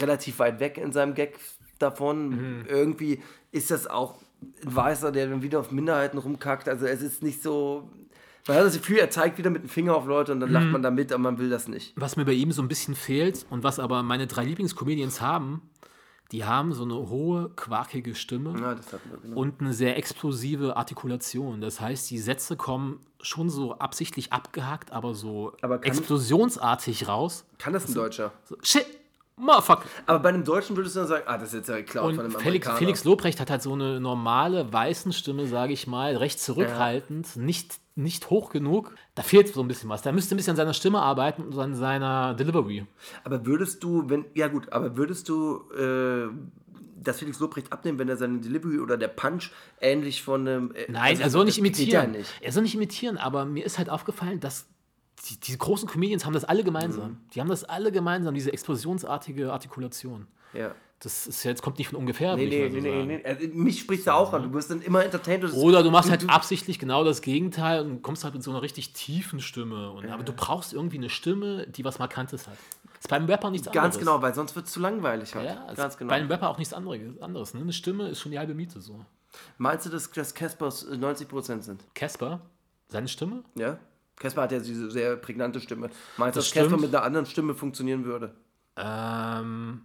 relativ weit weg in seinem Gag davon. Irgendwie ist das auch ein Weißer, der dann wieder auf Minderheiten rumkackt. Also es ist nicht so. Man hat das Gefühl, er zeigt wieder mit dem Finger auf Leute und dann lacht man damit, aber man will das nicht. Was mir bei ihm so ein bisschen fehlt und was aber meine drei Lieblingscomedians haben, die haben so eine hohe, quakige Stimme Ja, genau. und eine sehr explosive Artikulation. Das heißt, die Sätze kommen schon so absichtlich abgehackt, aber so Aber kann- explosionsartig raus. Kann das ein Deutscher? So, shit, motherfucker. Aber bei einem Deutschen würdest du dann sagen, ah, das ist jetzt ja Und von einem Felix, Amerikaner. Felix Lobrecht hat halt so eine normale weißen Stimme, sage ich mal, recht zurückhaltend, nicht, nicht hoch genug. Da fehlt so ein bisschen was. Da müsste ein bisschen an seiner Stimme arbeiten und an seiner Delivery. Aber würdest du, wenn, ja gut, aber würdest du äh, das Felix Lobrecht abnehmen, wenn er seine Delivery oder der Punch ähnlich von einem. Äh, Nein, also er soll nicht imitieren. Ja nicht. Er soll nicht imitieren, aber mir ist halt aufgefallen, dass die, die großen Comedians haben das alle gemeinsam. Mhm. Die haben das alle gemeinsam, diese explosionsartige Artikulation. Ja. Das ist jetzt, kommt nicht von ungefähr. Nee, nee, so nee, nee, nee. Also, mich spricht da auch an. Du wirst dann immer entertained. Oder du machst halt du- absichtlich genau das Gegenteil und kommst halt mit so einer richtig tiefen Stimme. Und, Aber du brauchst irgendwie eine Stimme, die was Markantes hat. ist beim Rapper nichts anderes. Ganz genau, weil sonst wird es zu langweilig halt. Ja, Ganz genau. bei einem Rapper auch nichts anderes. anderes ne? Eine Stimme ist schon die halbe Miete so. Meinst du, dass, Caspers äh, 90% sind? Casper, seine Stimme? Ja? Casper hat ja diese sehr prägnante Stimme. Meinst du, Das dass Casper mit einer anderen Stimme funktionieren würde? Ähm,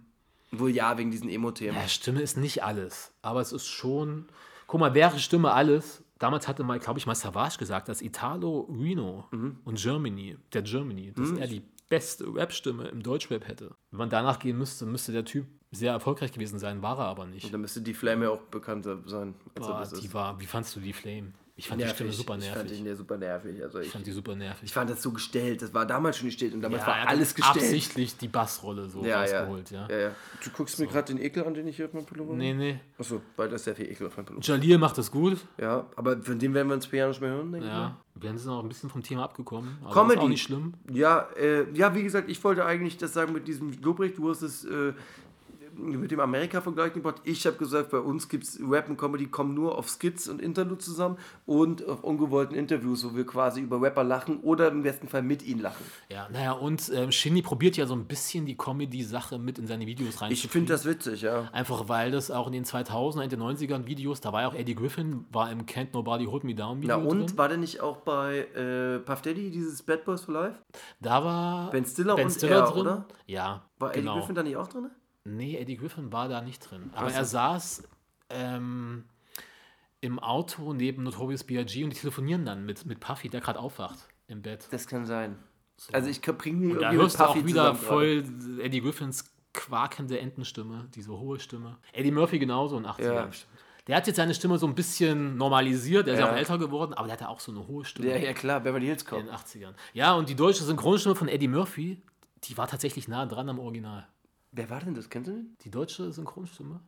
Wohl ja, wegen diesen Emo-Themen. Ja, Stimme ist nicht alles, aber es ist schon. Guck mal, wäre Stimme alles. Damals hatte mal, glaube ich, mal Savage gesagt, dass Italo Reno und Germany, der Germany, dass er die beste Rap-Stimme im Deutschrap hätte. Wenn man danach gehen müsste, müsste der Typ sehr erfolgreich gewesen sein, war er aber nicht. Dann müsste die Flame ja auch bekannter sein, Boah, die ist. war, wie fandst du die Flame? Ich fand die Nervig. Stimme super Ich fand nervig. ihn ja super nervig. Also ich, Ich fand die super nervig. ich fand das so gestellt. Das war damals schon gestellt und damals Ja, war er hat alles gestellt. absichtlich die Bassrolle so ja, ja. rausgeholt, ja. Ja, ja. Du guckst mir gerade den Ekel an, den ich hier auf meinem Pullover Nee, nee. Achso, weil da ist sehr viel Ekel auf meinem Pullover. Jalil macht das gut. Ja, aber von dem werden wir uns später nicht mehr hören, denke Ja. Wir sind auch ein bisschen vom Thema abgekommen. Aber Comedy. ist auch nicht schlimm. ich. Ja, äh, ja, wie gesagt, ich wollte eigentlich das sagen mit diesem Lobrecht. Du hast es äh, mit dem Amerika-Vergleich gebracht. Ich habe gesagt, bei uns gibt es Rap und Comedy kommen nur auf Skits und Interlude zusammen und auf ungewollten Interviews, wo wir quasi über Rapper lachen oder im besten Fall mit ihnen lachen. Ja, naja, und ähm, Shindy probiert ja so ein bisschen die Comedy-Sache mit in seine Videos Ich reinzubringen. finde das witzig, ja. Einfach weil das auch in den 2000er, in den 90ern Videos, da war ja auch Eddie Griffin, war im Can't Nobody Hold Me Down Video Na und drin. war der nicht auch bei äh, Puff Daddy, dieses Bad Boys for Life? Da war Ben Stiller ben und Stiller er, drin. oder? Ja, War Eddie genau. Griffin da nicht auch drin? Nee, Eddie Griffin war da nicht drin. Aber Ach so. er saß ähm, im Auto neben Notorious B.I.G. und die telefonieren dann mit, mit Puffy, der gerade aufwacht im Bett. Das kann sein. Also ich bringe mir Da hörst du auch Puffy wieder voll Eddie Griffins quakende Entenstimme, diese hohe Stimme. Eddie Murphy genauso in 80ern. Ja. Der hat jetzt seine Stimme so ein bisschen normalisiert, er ist ja Ja. auch älter geworden, aber der hatte auch so eine hohe Stimme gerade. Ja, ja klar, Beverly Hills Cop. in den 80ern. Ja, und die deutsche Synchronstimme von Eddie Murphy, die war tatsächlich nah dran am Original. Wer war denn das? Kennst du den? Die deutsche Synchronstimme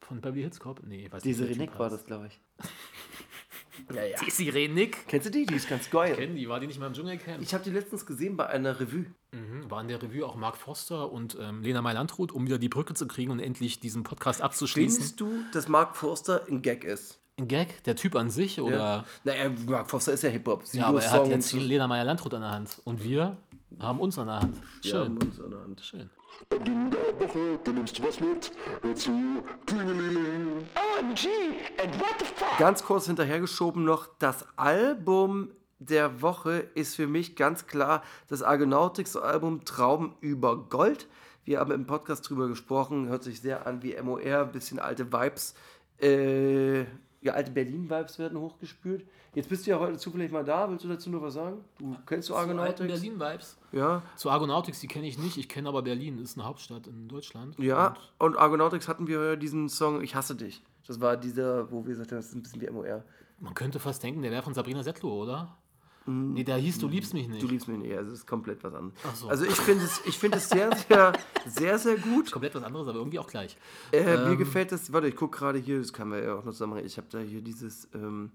von Beverly Hills Cop? Nee, ich weiß Diese nicht. wie der Renick war das, glaube ich. ja, ja. Desi Renick? Kennst du die? Die ist ganz geil. Kennen die, war die nicht mal im Dschungelcamp? Ich habe die letztens gesehen bei einer Revue. Mhm, war in der Revue auch Mark Foster und ähm, Lena Meyer-Landrut, um wieder die Brücke zu kriegen und endlich diesen Podcast abzuschließen. Findest du, dass Mark Forster ein Gag ist? Ein Gag, der Typ an sich, oder? Ja. Naja, Mark Forster ist ja Hip-Hop. Ja, aber er hat jetzt. Lena Meyer-Landrut an der Hand. Und wir haben uns an der Hand. Wir Schön. haben uns an der Hand. Schön. Beginn der Woche, du nimmst was mit. Hör zu, Klingelingeling. OMG, and what the fuck? Ganz kurz hinterhergeschoben noch, das Album der Woche ist für mich ganz klar das Argonautics-Album Trauben über Gold. Wir haben im Podcast drüber gesprochen, hört sich sehr an wie MOR, ein bisschen alte Vibes. Äh, ja, alte Berlin-Vibes werden hochgespült. Jetzt bist du ja heute zufällig mal da. Willst du dazu noch was sagen? Du kennst du Argonautics? Berlin-Vibes. Ja. Zu Argonautics, die kenne ich nicht. Ich kenne aber Berlin, ist eine Hauptstadt in Deutschland. Ja, Und und Argonautics hatten wir diesen Song Ich hasse dich. Das war dieser, wo wir gesagt haben, das ist ein bisschen wie MOR. man könnte fast denken, der wäre von Sabrina Settler, oder? Nee, der hieß Du liebst mich nicht. Mm. Du liebst mich nicht, also es ist komplett was anderes. Ach so. Also ich finde es, ich finde es sehr, sehr, sehr, sehr gut. Komplett was anderes, aber irgendwie auch gleich. Äh, Mir Ähm. gefällt das, warte, ich gucke gerade hier, das kann man ja auch noch zusammen. Ich habe da hier dieses, ähm,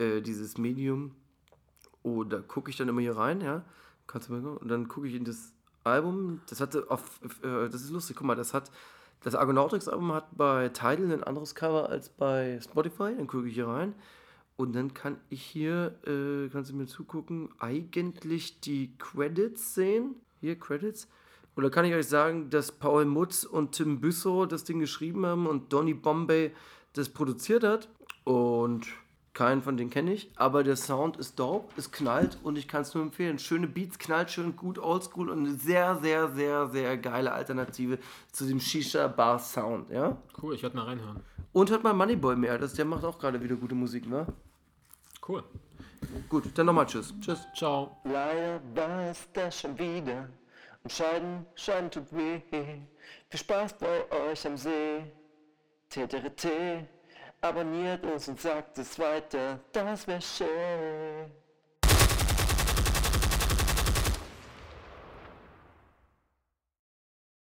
äh, dieses Medium. Oh, da gucke ich dann immer hier rein, ja. Kannst du mal gucken. Und dann gucke ich in das Album. Das hatte auf, äh, das ist lustig, guck mal, das hat, das Argonautics-Album hat bei Tidal ein anderes Cover als bei Spotify. Dann gucke ich hier rein. Und dann kann ich hier, äh, kannst du mir zugucken, eigentlich die Credits sehen. Hier, Credits. Und da kann ich euch sagen, dass Paul Mutz und Tim Büssow das Ding geschrieben haben und Donny Bombay das produziert hat. Und keinen von denen kenne ich, aber der Sound ist dope, es knallt und ich kann es nur empfehlen. Schöne Beats, knallt schön gut, oldschool und eine sehr, sehr, sehr, sehr geile Alternative zu dem Shisha-Bar-Sound, ja? Cool, ich werde mal reinhören. Und hat mal Moneyboy mehr, das, der macht auch gerade wieder gute Musik, ne? Cool. Gut, dann nochmal Tschüss. Tschüss. Ciao. Leider war es das schon wieder. Und Scheiden, Scheiden tut weh. Viel Spaß bei euch am See. TTRT. Abonniert uns und sagt es weiter. Das wär schön.